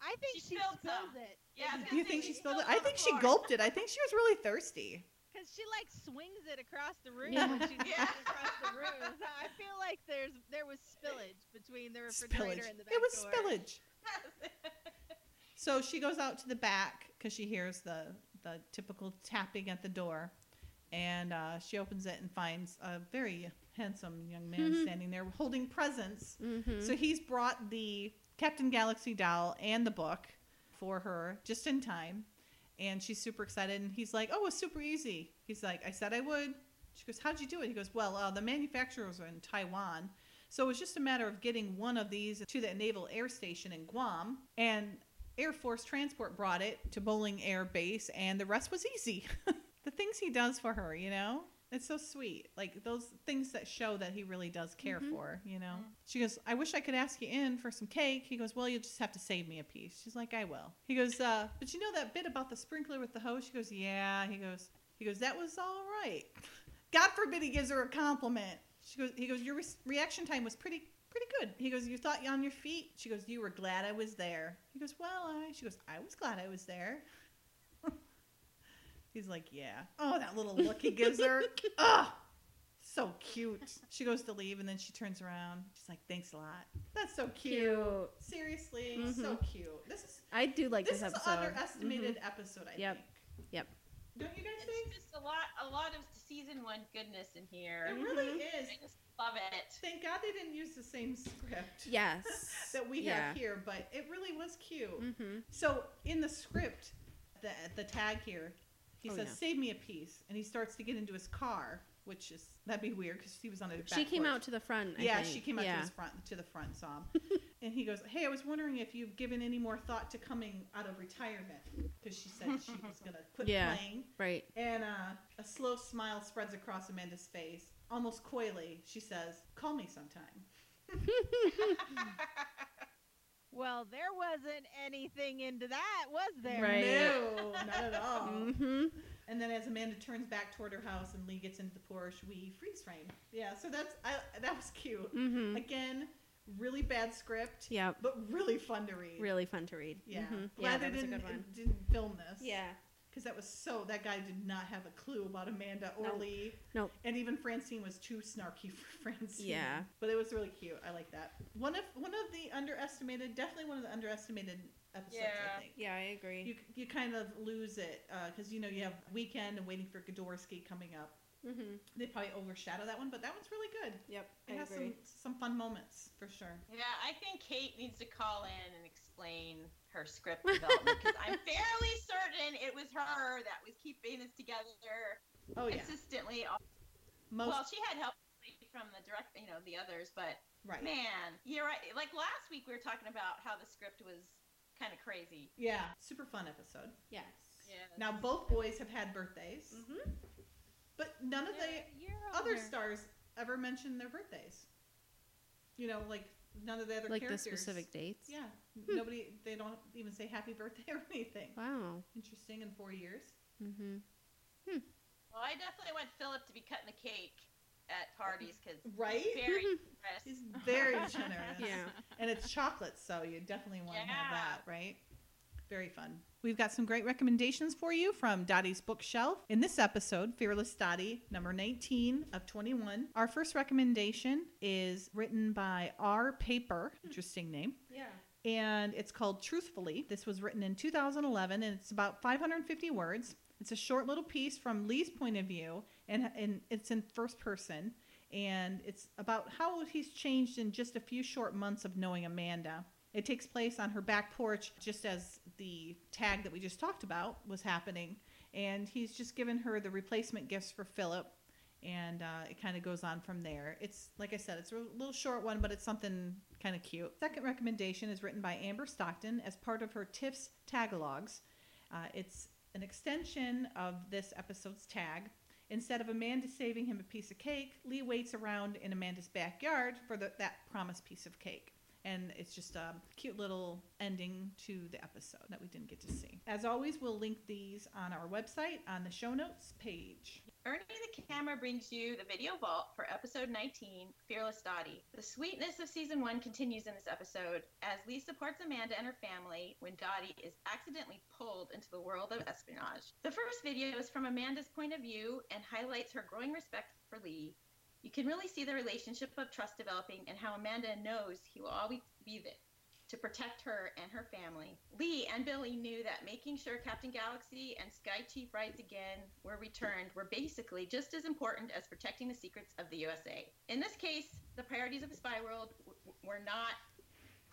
I think She she, spilled spills it. Yeah, do you think she spilled it? I think she gulped it. I think she was really thirsty. Because she like swings it across the room Yeah. when she's *laughs* Yeah. walking across the room. So I feel like there's there was spillage between the refrigerator Spillage. and the back It was door. spillage. *laughs* So she goes out to the back because she hears the the typical tapping at the door, and uh, she opens it and finds a very handsome young man Mhm. standing there holding presents. Mm-hmm. So he's brought the Captain Galaxy doll and the book for her just in time, and she's super excited. And he's like, "Oh, it's super easy." He's like, "I said I would." She goes, "How'd you do it?" He goes, "Well, uh, the manufacturers are in Taiwan." So it was just a matter of getting one of these to the Naval Air Station in Guam, and Air Force Transport brought it to Bolling Air Base, and the rest was easy. *laughs* the things he does for her, you know? It's so sweet. Like those things that show that he really does care Mhm. for you know? She goes, I wish I could ask you in for some cake. He goes, Well, you'll just have to save me a piece. She's like, I will. He goes, uh, But you know that bit about the sprinkler with the hose? She goes, Yeah. He goes, He goes, That was all right. *laughs* God forbid he gives her a compliment. She goes, He goes, Your re- reaction time was pretty pretty good. He goes, You thought you on your feet? She goes, You were glad I was there. He goes, Well, I. She goes, I was glad I was there. He's like, Yeah. Oh, that little look he gives her. *laughs* oh, so cute. She goes to leave and then she turns around. She's like, Thanks a lot. That's so cute. Cute. Seriously, mm-hmm. so cute. This is I do like this this, is episode. an underestimated mm-hmm. episode, I Yep. think. Yep. Don't you guys It's think? just a lot, a lot of season one goodness in here. It really mm-hmm. I is. just love it. Thank God they didn't use the same script. Yes. *laughs* that we yeah. have here, but it really was cute. Mm-hmm. So in the script, the the tag here, he Oh, says, yeah. "Save me a piece," and he starts to get into his car, which is that'd be weird because he was on a. She came porch. out to the front. I yeah, think. she came out yeah. to his front to the front, saw him, *laughs* and he goes, "Hey, I was wondering if you've given any more thought to coming out of retirement because she said she *laughs* was gonna quit Yeah. playing." Right. And uh, a slow smile spreads across Amanda's face. Almost coyly, she says, "Call me sometime." *laughs* Well, there wasn't anything into that, was there? Right. No, not *laughs* at all. Mm-hmm. And then as Amanda turns back toward her house and Lee gets into the Porsche, we freeze frame. Yeah, so that's I, that was cute. Mm-hmm. Again, really bad script. Yep. But really fun to read. Really fun to read. Yeah. Mhm. Glad Yeah, they that was a didn't, good one. didn't film this. Yeah. Because that was so, that guy did not have a clue about Amanda or Nope. Lee. Nope. And even Francine was too snarky *laughs* for Francine. Yeah. But it was really cute. I like that. One of one of the underestimated, definitely one of the underestimated episodes, Yeah. I think. Yeah, I agree. You, you kind of lose it uh, because you know you have weekend and waiting for Godorsky coming up. Mm-hmm. They probably overshadow that one, but that one's really good. Yep. It I has agree. some some fun moments for sure. Yeah, I think Kate needs to call in and explain her script development because I'm *laughs* fairly certain it was her that was keeping this together Oh yeah, consistently. most well, she had help from the direct, you know, the others, but right. man, you're right. Like last week, we were talking about how the script was kind of crazy. Yeah, super fun episode. Yes. Yeah. Now both boys have had birthdays, Mm-hmm. But none of the They're a other older. stars ever mentioned their birthdays. You know, like none of the other Like the specific dates. Yeah, nobody. They don't even say happy birthday *laughs* or anything. Wow. Interesting in four years. Mm-hmm. Hmm. Well, I definitely want Philip to be cutting the cake at parties because Right? very *laughs* generous. He's very *laughs* generous. Yeah. And it's chocolate, so you definitely want to have that, right? Very fun. We've got some great recommendations for you from Dottie's Bookshelf. In this episode, Fearless Dottie, number 19 of 21. Our first recommendation is written by R. Paper, interesting name, Yeah. and it's called Truthfully. This was written in 2011, and it's about 550 words. It's a short little piece from Lee's point of view, and, and it's in first person. And it's about how he's changed in just a few short months of knowing Amanda. It takes place on her back porch, just as the tag that we just talked about was happening. And he's just given her the replacement gifts for Philip. And uh, it kind of goes on from there. It's, like I said, it's a little short one, but it's something kind of cute. Second recommendation is written by Amber Stockton as part of her TIFF's Tagalogs. Uh, it's an extension of this episode's tag. Instead of Amanda saving him a piece of cake, Lee waits around in Amanda's backyard for the, that promised piece of cake. And it's just a cute little ending to the episode that we didn't get to see. As always, we'll link these on our website on the show notes page. Ernie the camera brings you the video vault for episode 19, Fearless Dottie. The sweetness of season one continues in this episode as Lee supports Amanda and her family when Dottie is accidentally pulled into the world of espionage. The first video is from Amanda's point of view and highlights her growing respect for Lee. You can really see the relationship of trust developing and how Amanda knows he will always be there to protect her and her family. Lee and Billy knew that making sure Captain Galaxy and Sky Chief rides again were returned were basically just as important as protecting the secrets of the USA. In this case, the priorities of the spy world w- were not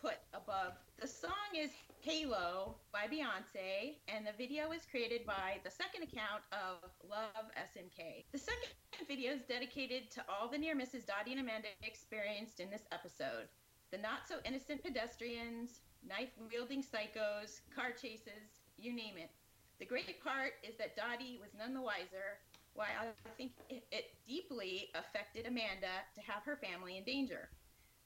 put above. The song is Halo by Beyonce, and the video was created by the second account of Love SMK. The second video is dedicated to all the near misses Dottie and Amanda experienced in this episode the not so innocent pedestrians, knife wielding psychos, car chases, you name it. The great part is that Dottie was none the wiser, while I think it deeply affected Amanda to have her family in danger.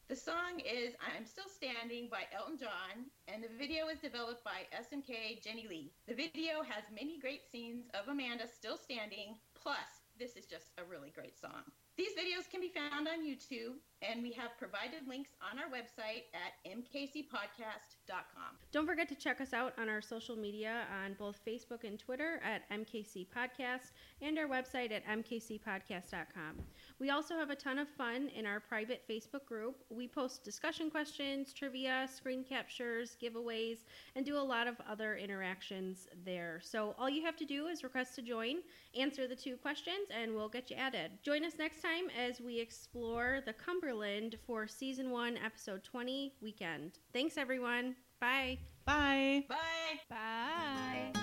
The song is I'm Still Standing by Elton John, and the video was developed by SMK Jenny Lee. The video has many great scenes of Amanda still standing, plus, this is just a really great song. These videos can be found on YouTube, and we have provided links on our website at mkcpodcast.com. Don't forget to check us out on our social media on both Facebook and Twitter at MKC Podcast and our website at mkcpodcast.com. We also have a ton of fun in our private Facebook group. We post discussion questions, trivia, screen captures, giveaways, and do a lot of other interactions there. So all you have to do is request to join, answer the two questions, and we'll get you added. Join us next time as we explore the Cumberland for season one, episode 20 weekend. Thanks, everyone. Bye. Bye. Bye. Bye.